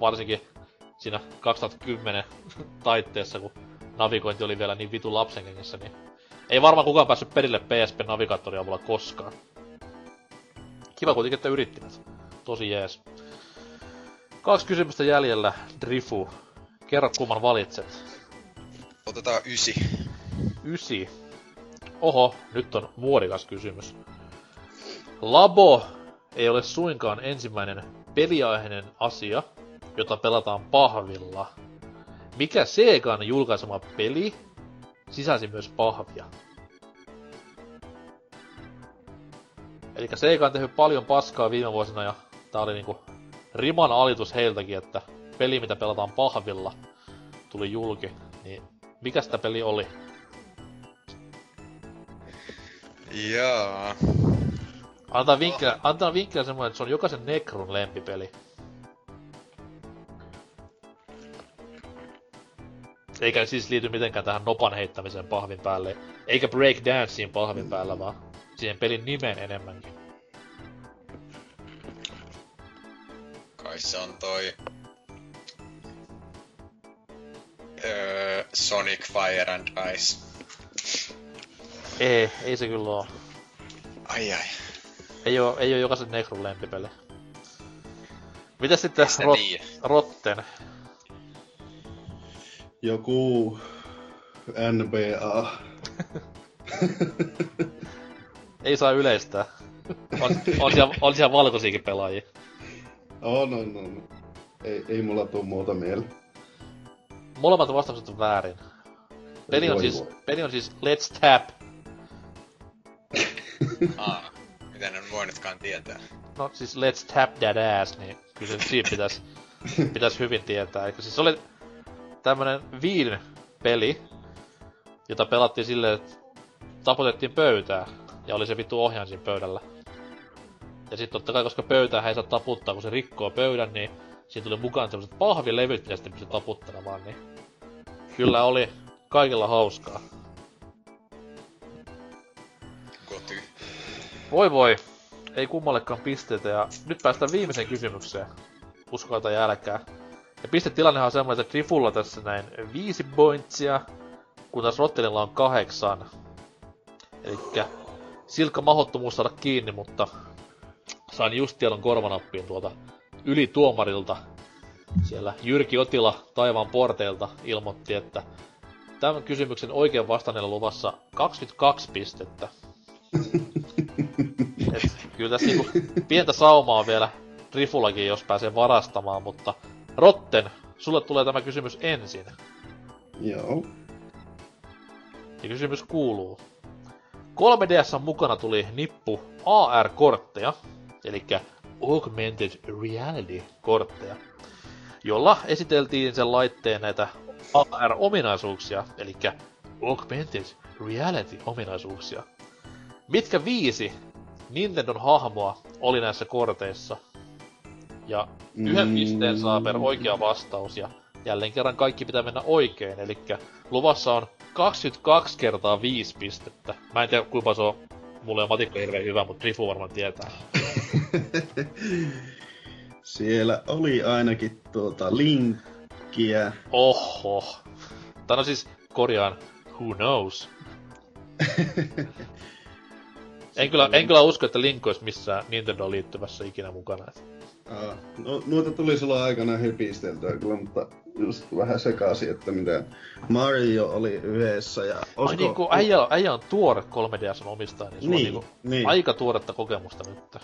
varsinkin siinä 2010 [LAUGHS] taitteessa, kun navigointi oli vielä niin vitu lapsenkengissä, niin ei varmaan kukaan päässyt perille PSP-navigaattoria avulla koskaan. Kiva kuitenkin, että yrittivät. Tosi jees. Kaksi kysymystä jäljellä, Drifu. Kerro kumman valitset. Otetaan ysi. Ysi. Oho, nyt on muodikas kysymys. Labo ei ole suinkaan ensimmäinen peliaiheinen asia, jota pelataan pahvilla. Mikä Segan julkaisema peli sisälsi myös pahvia? Eli Sega on tehnyt paljon paskaa viime vuosina ja tää oli niinku riman alitus heiltäkin, että peli mitä pelataan pahvilla tuli julki. Niin mikä sitä peli oli? Jaa. Antaa vinkkiä, antaa vinkkiä semmoinen, että se on jokaisen Nekron lempipeli. Eikä siis liity mitenkään tähän nopan heittämiseen pahvin päälle. Eikä breakdanceen pahvin päällä, vaan siihen pelin nimeen enemmänkin. se on toi... Öö, Sonic Fire and Ice. Ei, ei se kyllä oo. Ai ai. Ei oo, ei oo jokaisen Nekrun lempipeli. Mitäs sitten rot, tiedä. Rotten? Joku NBA. [LAUGHS] Ei saa yleistää. On, on, siellä, on siellä valkoisiakin pelaajia. On, on, on. Ei, ei mulla tuu muuta mieleen. Molemmat vastaukset on väärin. Peli on, Voi siis, voi. peli on siis Let's Tap. Aa, miten en voinutkaan tietää. No siis Let's Tap That Ass, niin kyllä se siinä pitäis, [LAUGHS] pitäis hyvin tietää. Eli siis se oli tämmönen Viin peli, jota pelattiin silleen, että taputettiin pöytää. Ja oli se vittu ohjaan siinä pöydällä. Ja sitten totta kai, koska pöytää ei saa taputtaa, kun se rikkoo pöydän, niin siinä tuli mukaan semmoset pahvilevyt, mitä sitten pystyi taputtelemaan, niin kyllä oli kaikilla hauskaa. Voi voi, ei kummallekaan pisteitä ja nyt päästään viimeiseen kysymykseen. Uskoa tai älkää. Ja pistetilannehan on semmoinen, että Trifulla tässä näin viisi pointsia, kun taas Rottelilla on kahdeksan. Elikkä silkka mahottomuus saada kiinni, mutta sain just tiedon korvanappiin tuolta yli tuomarilta. Siellä Jyrki Otila taivaan porteilta ilmoitti, että tämän kysymyksen oikean vastanneella luvassa 22 pistettä. [LAUGHS] Kyllä tässä niinku pientä saumaa vielä Trifullakin, jos pääsee varastamaan, mutta Rotten, sulle tulee tämä kysymys ensin. Joo. Ja kysymys kuuluu. 3DS mukana tuli nippu AR-kortteja, eli Augmented Reality-kortteja, jolla esiteltiin sen laitteen näitä AR-ominaisuuksia, eli Augmented Reality-ominaisuuksia. Mitkä viisi Nintendon hahmoa oli näissä korteissa? Ja yhden Mm. pisteen saa per oikea vastaus, ja jälleen kerran kaikki pitää mennä oikein, eli luvassa on 22 kertaa 5 pistettä. Mä en tiedä kuinka se on, mulle on matikka hirveän hyvä, mutta Rifu varmaan tietää. [LAUGHS] Siellä oli ainakin tuota linkkiä. Oho. Tai no siis korjaan, who knows. [LAUGHS] En kyllä, en kyllä usko, että Link olisi missään Nintendo liittyvässä ikinä mukana. Aa, no, noita tuli silloin aikana hypisteltyä kyllä, mutta just vähän sekaisin, että mitä Mario oli yhdessä ja... Ai niin kuin äijä, äijä on tuore 3DSn omistaja, niin sulla Niin, on niinku niin. aika tuoretta kokemusta nyt.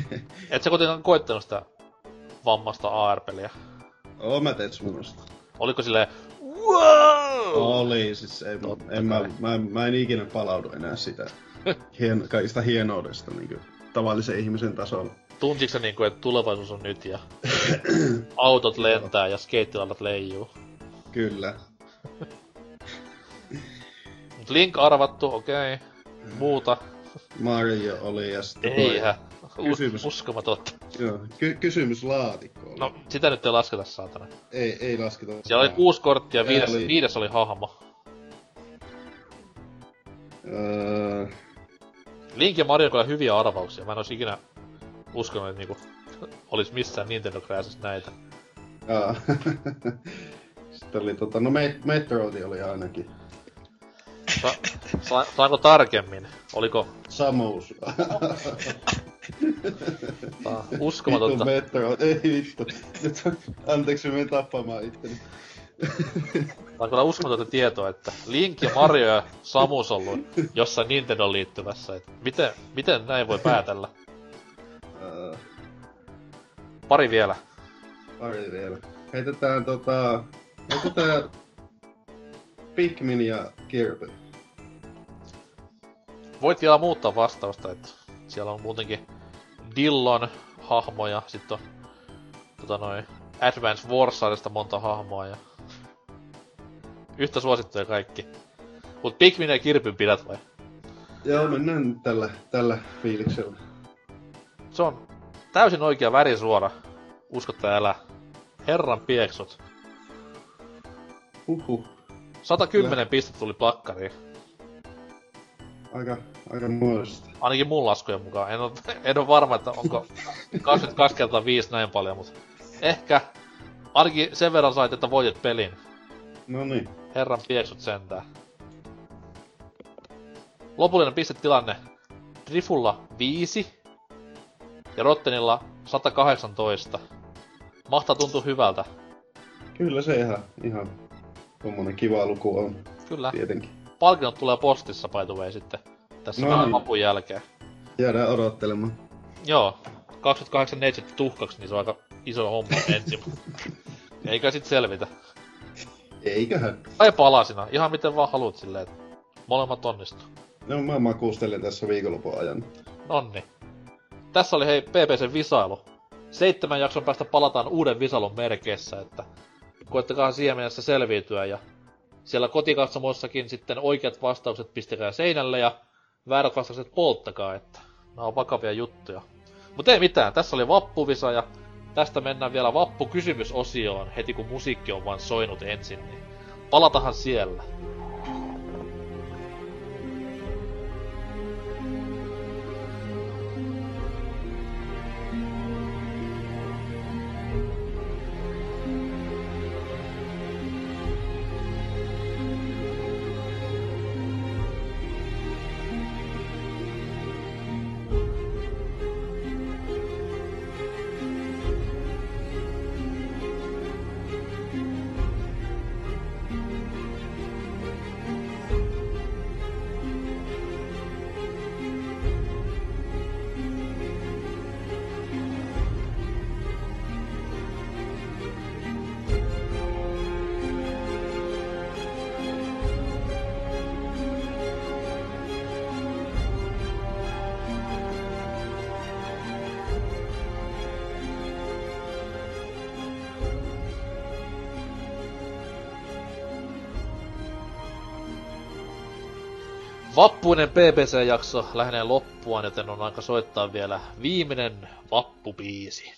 [LAUGHS] Et sä kuitenkaan koettanut sitä vammasta AR-peliä. Oo, mä teet semmoista. Oliko silleen, wow! Oli, siis ei, en, mä, mä, mä, en ikinä palaudu enää sitä hien, kaikista hienoudesta niin kuin, tavallisen ihmisen tasolla. Tuntitko sä niinku, että tulevaisuus on nyt ja [CLEARS THROAT] autot lentää ja skeittilanat leijuu? Kyllä. [LAUGHS] Link arvattu, okei. Okay. Muuta. Mario oli ja sitten... Eihän. Kysymys. Us- uskomatonta. Joo, ky- kysymyslaatikko oli. No, sitä nyt ei lasketa, saatana. Ei, ei lasketa. Siellä oli kuusi korttia, viides, oli- viides oli hahmo. Öö, Link ja Mario on kyllä hyviä arvauksia. Mä en ois ikinä uskonut, että niinku olis missään Nintendo Crashissa näitä. aa. [LAUGHS] Sitten oli tota, no Met- Metroid oli ainakin. Sa- sa- saanko tarkemmin? Oliko Samus. [LAUGHS] ah, Vittu uskomatonta? Metroid, ei vittu. Nyt, anteeksi, menen tappamaan itteni. Tämä on kyllä uskomatonta tietoa, että Link ja Mario ja Samus ollut jossain Nintendo liittyvässä. Et miten, miten näin voi päätellä? Öö, Pari vielä. pari vielä. Heitetään tota... Heitetään Pikmin ja Kirby. Voit vielä muuttaa vastausta, että siellä on muutenkin Dillon hahmoja, sitten on tota noin Advance Warsarista monta hahmoa ja yhtä suosittuja kaikki. Mut Pikmin ja Kirpyn pidät vai? Joo, mennään tällä, tällä fiiliksellä. Se on täysin oikea värisuora. Usko tai älä. Herran pieksut. Huhhuh. 110 pistettä tuli plakkariin. Aika, aika muodosta. Ainakin mun laskujen mukaan. En oo, [LAUGHS] en oo varma, että onko 22 kertaa 5 näin paljon, mutta ehkä ainakin sen verran sait, että voitit pelin. No niin. Herran pieksut sentään. Lopullinen pistetilanne. Drifulla 5 ja Rottenilla 118. Mahtaa tuntua hyvältä. Kyllä se ihan, ihan tommonen kiva luku on Kyllä. tietenkin. Palkinnot tulee postissa by the way sitten. Tässä No vähän niin. vapun jälkeen. Jäädään odottelemaan. Joo. 28 neitset tuhkaksi, niin se on aika iso homma ensin. [LAUGHS] Eikä sit selvitä. Eiköhän. Tai palasina. Ihan miten vaan haluat silleen, että molemmat onnistuu. No mä makuustelin tässä viikonlopun ajan. Nonni. Tässä oli hei PPC visailu. Seitsemän jakson päästä palataan uuden visailun merkeissä, että koettakaa siihen mennessä selviytyä ja siellä kotikatsomoissakin sitten oikeat vastaukset pistäkää seinälle ja väärät vastaukset polttakaa, että nämä on vakavia juttuja. Mutta ei mitään, tässä oli vappuvisa ja tästä mennään vielä vappukysymysosioon heti kun musiikki on vaan soinut ensin, niin palatahan siellä. Vappuinen BBC-jakso lähenee loppuaan, joten on aika soittaa vielä viimeinen vappubiisi.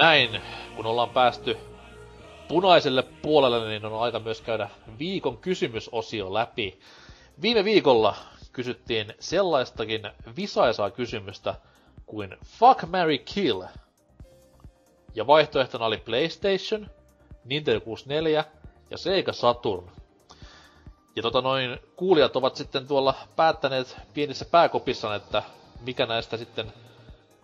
Näin, kun ollaan päästy punaiselle puolelle, niin on aika myös käydä viikon kysymysosio läpi. Viime viikolla kysyttiin sellaistakin visaisaa kysymystä kuin Fuck, Mary Kill. Ja vaihtoehtona oli PlayStation, Nintendo 64 ja Sega Saturn. Ja tota noin, kuulijat ovat sitten tuolla päättäneet pienissä pääkopissaan, että mikä näistä sitten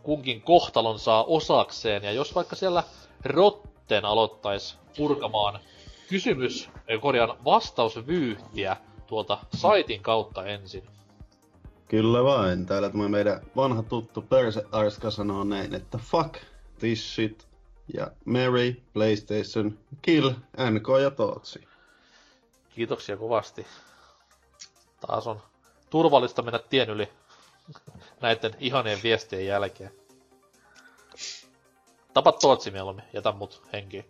kunkin kohtalon saa osakseen. Ja jos vaikka siellä Rotten aloittais purkamaan kysymys, ei korjaan vastausvyyhtiä tuolta saitin kautta ensin. Kyllä vain. Täällä tämä meidän vanha tuttu Perse Arska sanoo näin, että fuck this shit ja Mary, PlayStation, Kill, NK ja Tootsi. Kiitoksia kovasti. Taas on turvallista mennä tien yli [LAUGHS] näiden ihanien viestien jälkeen. Tapa Tootsi mieluummin, jätä mut henkiin.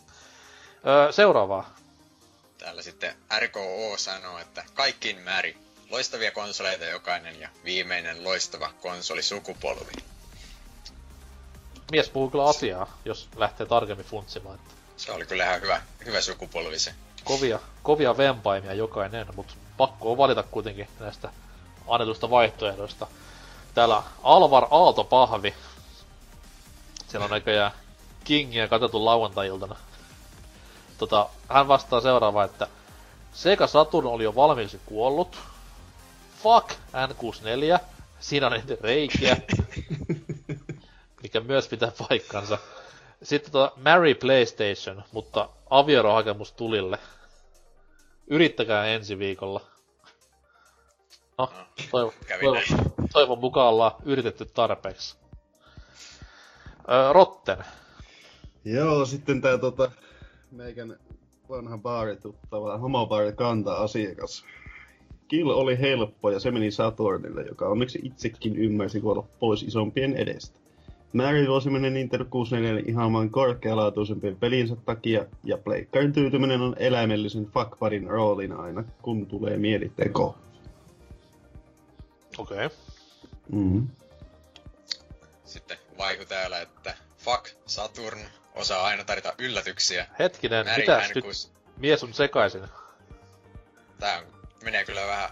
Öö, seuraavaa. Täällä sitten RKO sanoo, että kaikkiin määri. Loistavia konsoleita jokainen ja viimeinen loistava konsolisukupolvi. Mies puhuu kyllä asiaa, jos lähtee tarkemmin funtsimaan. Se oli kyllä ihan hyvä, hyvä sukupolvi se. kovia, kovia vempaimia jokainen, mutta pakko on valita kuitenkin näistä annetusta vaihtoehdoista. Täällä Alvar Aalto Pahvi. Siellä on näköjään Kingiä katsottu lauantai-iltana. Tota, hän vastaa seuraavaa, että Sega Saturn oli jo valmiiksi kuollut. Fuck N64. Siinä on niitä reikiä. [LAUGHS] mikä myös pitää paikkansa. Sitten tota Marry PlayStation, mutta avioerohakemus tulille. Yrittäkää ensi viikolla. No, toivon, Kävi toivon, toivon mukaan ollaan yritetty tarpeeksi. Öö, Rotten. Joo, sitten tää tota, meikän vanha baarituttava homobaari kanta-asiakas. Kill oli helppo ja se meni Saturnille, joka onneksi itsekin ymmärsi kuolla pois isompien edestä. Mary voisi mennä Nintendo 64 ihan vain korkealaatuisempien pelinsä takia, ja pleikkarin tyytyminen on eläimellisen fuckbudin roolin aina, kun tulee mieliteko. Okei. Okay. Mm. Sitten vaiku täällä, että fuck Saturn osaa aina tarjota yllätyksiä. Hetkinen, Mary mitäs nyt N6 mies on sekaisin? Tää on, menee kyllä vähän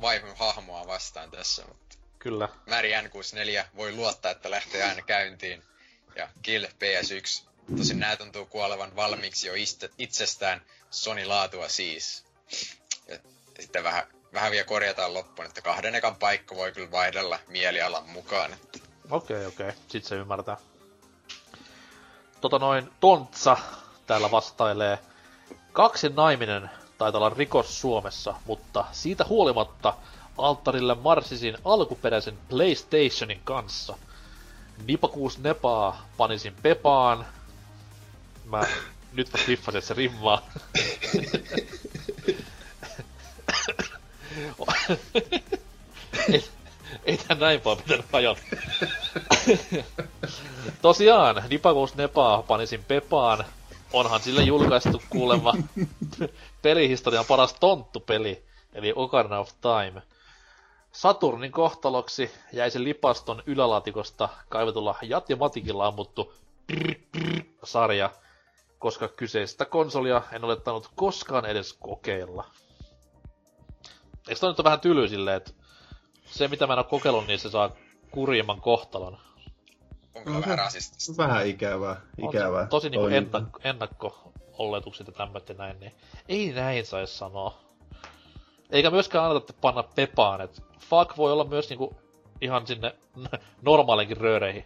vaivun hahmoa vastaan tässä, mutta Kyllä. Mary N64 voi luottaa, että lähtee aina käyntiin. Ja Kill PS1. Tosin nää tuntuu kuolevan valmiiksi jo itsestään Sony-laatua siis. Ja sitten vähän, vähän vielä korjataan loppuun, että kahden ekan paikka voi kyllä vaihdella mielialan mukaan. Että Okei, okei. Sit se ymmärtää. Tota noin, Tontsa täällä vastailee. Kaksi naiminen taitaa olla rikos Suomessa, mutta siitä huolimatta alttarille marssisin alkuperäisen PlayStationin kanssa. Nipakuus nepaa panisin Pepaan. Mä nyt hiffasin, että se rimmaa. [LAUGHS] [LAUGHS] ei, ei näin vaan pitänyt ajatella. [LAUGHS] Tosiaan, Nipakuus Nepaa panisin Pepaan. Onhan sille julkaistu kuulemma [LAUGHS] pelihistorian paras tonttupeli, eli Ocarina of Time. Saturnin kohtaloksi jäi se lipaston ylälaatikosta kaivetulla Jat ja Matikilla ammuttu prr, prr, sarja, koska kyseistä konsolia en ole tainnut koskaan edes kokeilla. Eikö toi nyt ole vähän tyly silleen, että se mitä mä en ole kokeillut, niin se saa kurjimman kohtalon. on kyllä vähän rasistista. Vähän ikävää, On ikävää. se tosi niinku ennakko, ennakko-oletukset ja tämmöt ja näin, niin ei näin saisi sanoa. Eikä myöskään anneta panna pepaan, et fuck voi olla myös niinku ihan sinne [LAUGHS] normaalinkin rööreihin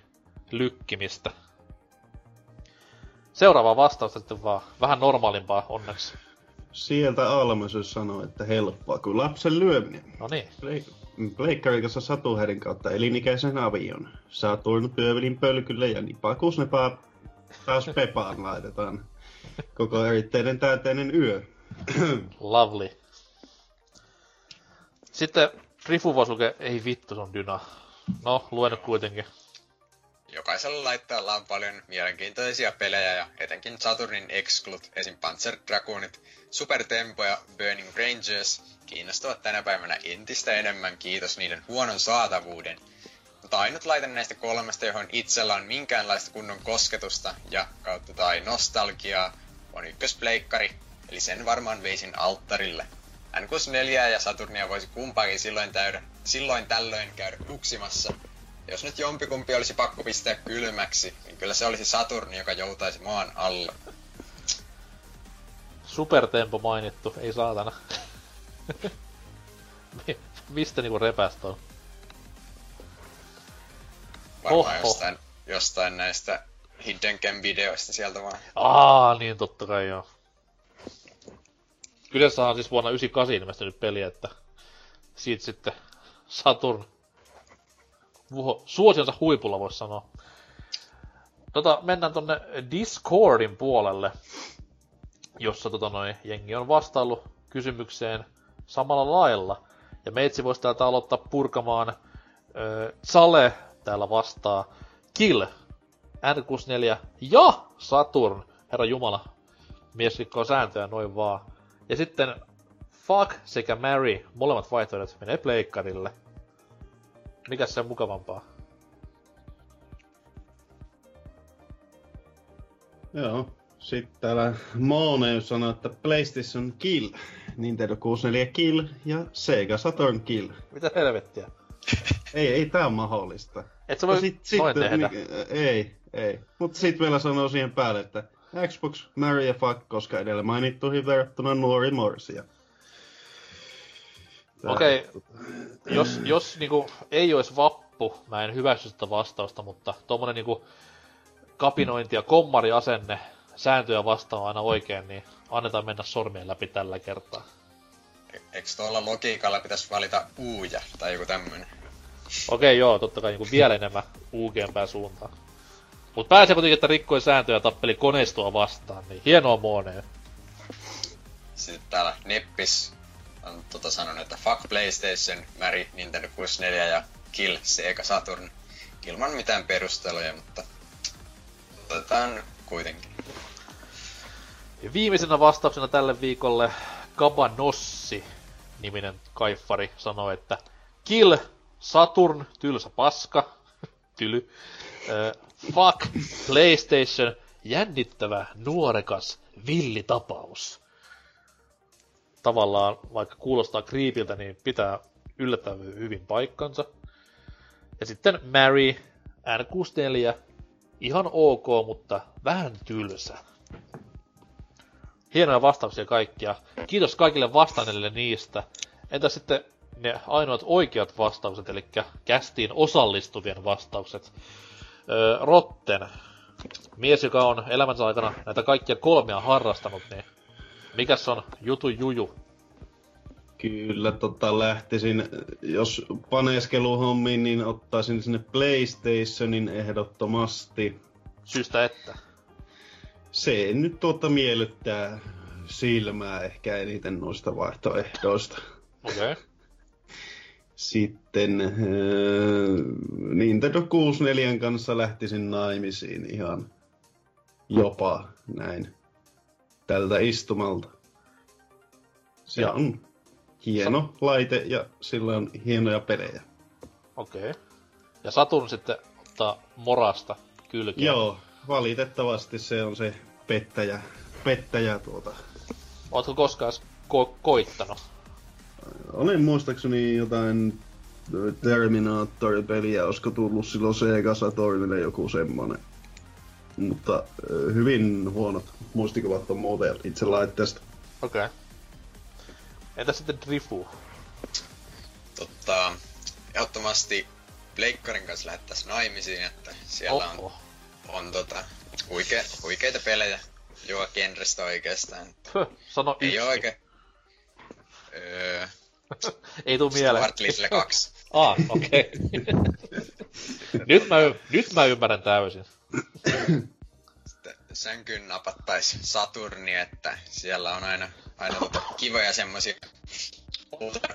lykkimistä. Seuraava vastausta sitten vaan. Vähän normaalimpaa onneksi. Sieltä Almasys sanoi, että helppoa kuin lapsen lyöminen. No niin. Pleikkarin kanssa Satuherin kautta elinikäisen avion. Saturn pyövelin pölkylle ja nipakusnepaa taas Pepaan laitetaan. Koko eritteinen täyteinen yö. Lovely. Sitten Rifuvasuke, ei vittu, se on dyna. No, luen nyt kuitenkin. Jokaisella laitteella on paljon mielenkiintoisia pelejä ja etenkin Saturnin exclut, esim. Panzer Dragoonit, Super Tempo ja Burning Rangers kiinnostavat tänä päivänä entistä enemmän kiitos niiden huonon saatavuuden. Mutta ainut laite näistä kolmesta, johon itsellä on minkäänlaista kunnon kosketusta ja kautta tai nostalgiaa, on ykköspleikkari, eli sen varmaan veisin alttarille. N64 ja Saturnia voisi kumpaakin silloin, täydä, silloin tällöin käydä kuksimassa, jos nyt jompikumpi olisi pakko pistää kylmäksi, niin kyllä se olisi Saturni, joka joutaisi maan alle. Supertempo mainittu, ei saatana. Mi- [LAUGHS] Mistä niinku repästä on? Varmaan Oho. jostain, jostain näistä Hidden Gem-videoista sieltä vaan. Aa, niin totta kai joo. Kyseessä on siis vuonna 98 ilmestynyt peli, että siitä sitten Saturn suosionsa huipulla voisi sanoa. Tota, mennään tonne Discordin puolelle, jossa tota noi, jengi on vastaillut kysymykseen samalla lailla. Ja meitsi voisi täältä aloittaa purkamaan. Öö, Sale täällä vastaa. Kill, N64 ja Saturn. Herra Jumala, mies rikkoo sääntöjä noin vaan. Ja sitten Fuck sekä Mary, molemmat vaihtoehdot menee pleikkarille. Mikäs se on mukavampaa? Joo. Sitten täällä Moneus sanoi, että PlayStation Kill, Nintendo 64 Kill ja Sega Saturn Kill. Mitä helvettiä? [LAUGHS] Ei, ei tää on mahdollista. Et sä voi sit, sit, tehdä. Niin, ei, ei. Mutta sitten vielä sanoo siihen päälle, että Xbox, Mary ja Fuck, koska edellä mainittuihin verrattuna nuori morsia. Okei. jos, jos niinku ei olisi vappu, mä en hyväksy sitä vastausta, mutta tommonen niinku kapinointi ja kommariasenne sääntöjä vastaan aina oikein, niin annetaan mennä sormien läpi tällä kertaa. E- Eikö tuolla logiikalla pitäisi valita uuja tai joku tämmönen? Okei, joo, totta kai niinku vielä enemmän UGmpää suuntaan. Mut pääsee kuitenkin, että rikkoi sääntöjä ja tappeli koneistoa vastaan, niin hienoa muoneen. Sitten täällä Neppis on tota sanonut, että fuck PlayStation, Mary, Nintendo 64 ja Kill Sega Saturn. Ilman mitään perusteluja, mutta otetaan kuitenkin. Ja viimeisenä vastauksena tälle viikolle Kabanossi niminen kaiffari sanoi, että Kill Saturn, tylsä paska, [LAUGHS] tyly, äh, fuck PlayStation, jännittävä, nuorekas, villitapaus. Tavallaan, vaikka kuulostaa kriipiltä, niin pitää yllättävän hyvin paikkansa. Ja sitten Mary, N64, ihan ok, mutta vähän tylsä. Hienoja vastauksia kaikkia. Kiitos kaikille vastanneille niistä. Entä sitten ne ainoat oikeat vastaukset, eli kästiin osallistuvien vastaukset? Öö, Rotten, mies, joka on elämänsä aikana näitä kaikkia kolmea harrastanut, niin mikäs on jutu juju? Kyllä, tota, lähtisin, jos paneskeluhommiin, niin ottaisin sinne PlayStationin ehdottomasti. Syystä että. Se nyt tuota miellyttää silmää ehkä eniten noista vaihtoehdoista. Okei. Okay. Sitten äh, Nintendo 64 kanssa lähtisin naimisiin ihan jopa näin tältä istumalta. Se on hieno laite ja sillä on hienoja pelejä. Okei. Okay. Ja Saturn sitten ottaa morasta kylkeä. Joo, valitettavasti se on se pettäjä, pettäjä tuota. Ootko koskaan ko- koittanut? Olen muistaakseni jotain Terminator-peliä, olisiko tullut silloin Sega Saturnille joku semmonen. Mutta hyvin huonot muistikuvat on muuten itse laitteesta. Okei. Okay. Entä sitten Drifu? Totta, ehdottomasti Pleikkarin kanssa lähettäisiin naimisiin, että siellä on, Oho. on tota, huike, huikeita pelejä joka genrestä oikeastaan. Höh, sano Ei yksi. oikein. Öö, [LAUGHS] Ei tuu mieleen. Stuart Little 2. [LAUGHS] Ah, okei. [LAUGHS] nyt, mä, nyt mä ymmärrän täysin. Sitten sänkyyn napattais Saturni, että siellä on aina, aina tota kivoja semmosia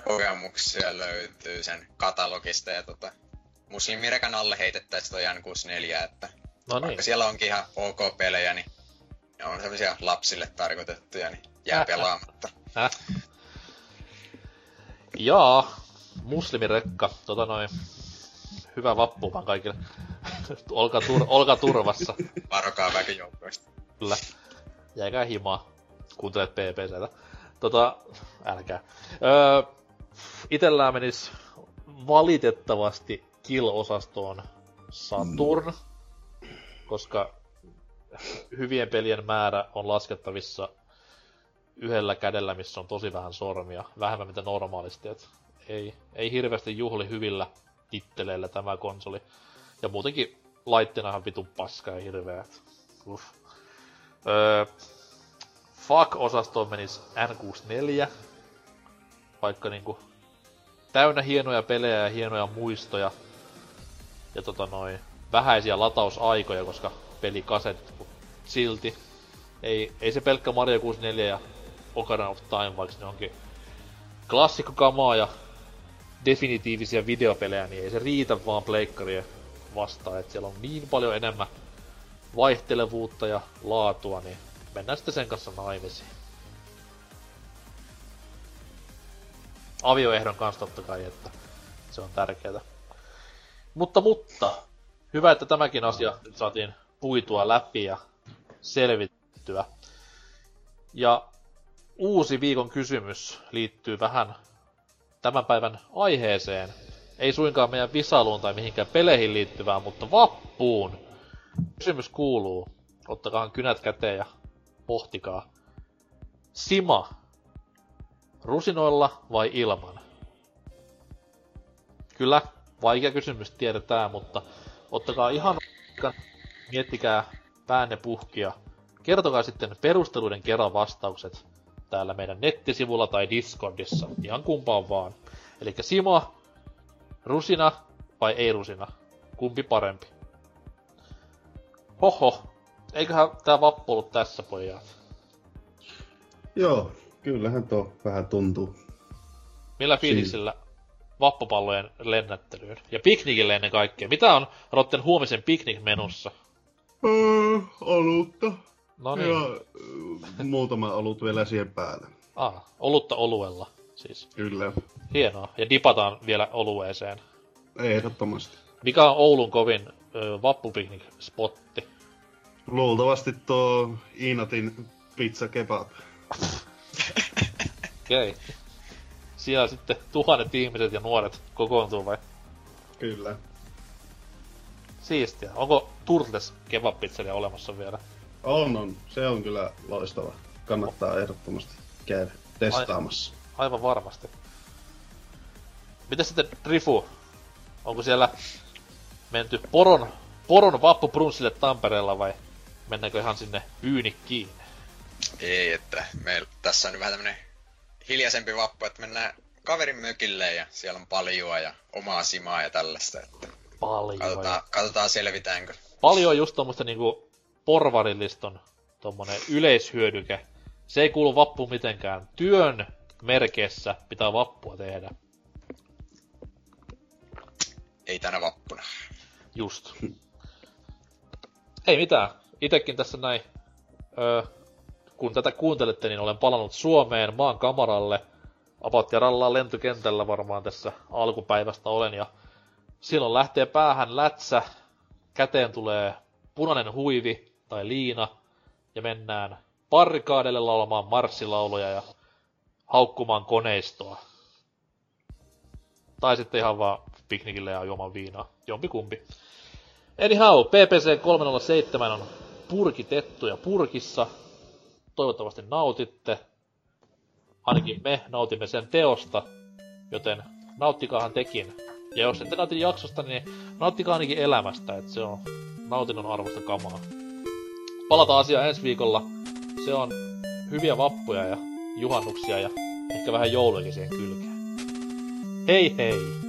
kokemuksia löytyy sen katalogista ja tota, muslimirekan alle heitettäis toi N64, että No niin. vaikka siellä onkin ihan ok pelejä, niin ne on semmosia lapsille tarkoitettuja, niin jää Äh, äh. pelaamatta. Häh? Jaa, muslimirekka, tota noin. Hyvä vappu vaan kaikille. Olka, tur- olka turvassa, Varokaa väkijoukkoista. kyllä. Jäikää himaa, kuuntelet PPCtä. Tota, älkää. Öö, itellään menis valitettavasti kill-osastoon Saturn, koska hyvien pelien määrä on laskettavissa yhdellä kädellä, missä on tosi vähän sormia, vähemmän mitä normaalisti. Et ei, ei hirveästi juhli hyvillä titteleillä tämä konsoli. Ja muutenkin laitteena vitun paska ja hirveä. Uff. Öö, Fuck-osastoon menis N64, vaikka niinku täynnä hienoja pelejä ja hienoja muistoja. Ja tota noin, vähäisiä latausaikoja, koska peli kaset, mut silti. Ei, ei se pelkkä Mario 64 ja Ocarina of Time, vaikka ne onkin klassikkokamaa ja definitiivisia videopelejä, niin ei se riitä vaan pleikkarien vastaan, että siellä on niin paljon enemmän vaihtelevuutta ja laatua, niin mennään sitten sen kanssa naimisiin. Avioehdon kanssa totta kai, että se on tärkeää. Mutta, mutta, hyvä, että tämäkin asia nyt saatiin puitua läpi ja selvittyä. Ja uusi viikon kysymys liittyy vähän tämän päivän aiheeseen. Ei suinkaan meidän visailuun tai mihinkään peleihin liittyvään, mutta vappuun. Kysymys kuuluu, ottakaa kynät käteen ja pohtikaa. Sima, rusinoilla vai ilman? Kyllä, vaikea kysymys tiedetään, mutta ottakaa ihan miettikää päänne puhkia. Kertokaa sitten perusteluiden kerran vastaukset täällä meidän nettisivulla tai Discordissa. Ihan kumpaan vaan. Eli Simo, rusina vai ei rusina? Kumpi parempi? Hoho, eiköhän tää vappu ollut tässä pojat. Joo, kyllähän tuo vähän tuntuu. Millä fiiliksillä vappupallojen lennättelyyn? Ja piknikille ennen kaikkea. Mitä on Rotten huomisen piknik-menussa? Öö, olutta. No niin. Ja muutama olut vielä siihen päälle. Ah, olutta oluella. Siis Kyllä, hienoa. Ja dipataan vielä olueeseen. ehdottomasti. Mikä on Oulun kovin ö, vappupiknik-spotti? Luultavasti tuo Iinatin pizza kebab. Okei. Okay. Siellä sitten tuhannet ihmiset ja nuoret kokoontuu vai? Kyllä. Siistiä. Onko Turtles kebab-pizzeria olemassa vielä? On, on. Se on kyllä loistava. Kannattaa ehdottomasti käydä testaamassa. Aivan varmasti. Miten sitten Drifu? Onko siellä menty poron, poron vappuprunssille Tampereella vai mennäänkö ihan sinne Pyynikkiin? Ei, että meillä tässä on vähän tämmönen hiljaisempi vappu, että mennään kaverin mökille ja siellä on paljoa ja omaa simaa ja tällaista, että Paljon. katsotaan, katsotaan selvitäänkö. Paljon just tommoista niinku porvarilliston tommonen yleishyödyke. Se ei kuulu vappuun mitenkään. Työn merkeissä pitää vappua tehdä. Ei tänä vappuna. Just. Ei mitään. Itekin tässä näin, öö, kun tätä kuuntelette, niin olen palannut Suomeen maan kamaralle. About lentokentällä varmaan tässä alkupäivästä olen ja silloin lähtee päähän lätsä, käteen tulee punainen huivi tai liina ja mennään parkaadelle laulamaan marssilauluja ja haukkumaan koneistoa. Tai sitten ihan vaan piknikille ja juomaan viinaa. Jompi kumpi. Anyhow, PPC 307 on purkitettu ja purkissa. Toivottavasti nautitte. Ainakin me nautimme sen teosta, joten nauttikaahan tekin. Ja jos ette nauti jaksosta, niin nauttikaa ainakin elämästä, että se on nautinnon arvosta kamaa. Palataan asiaan ensi viikolla. Se on hyviä vappuja ja juhannuksia ja ehkä vähän jouluakin siihen kylkeen. Hei hei!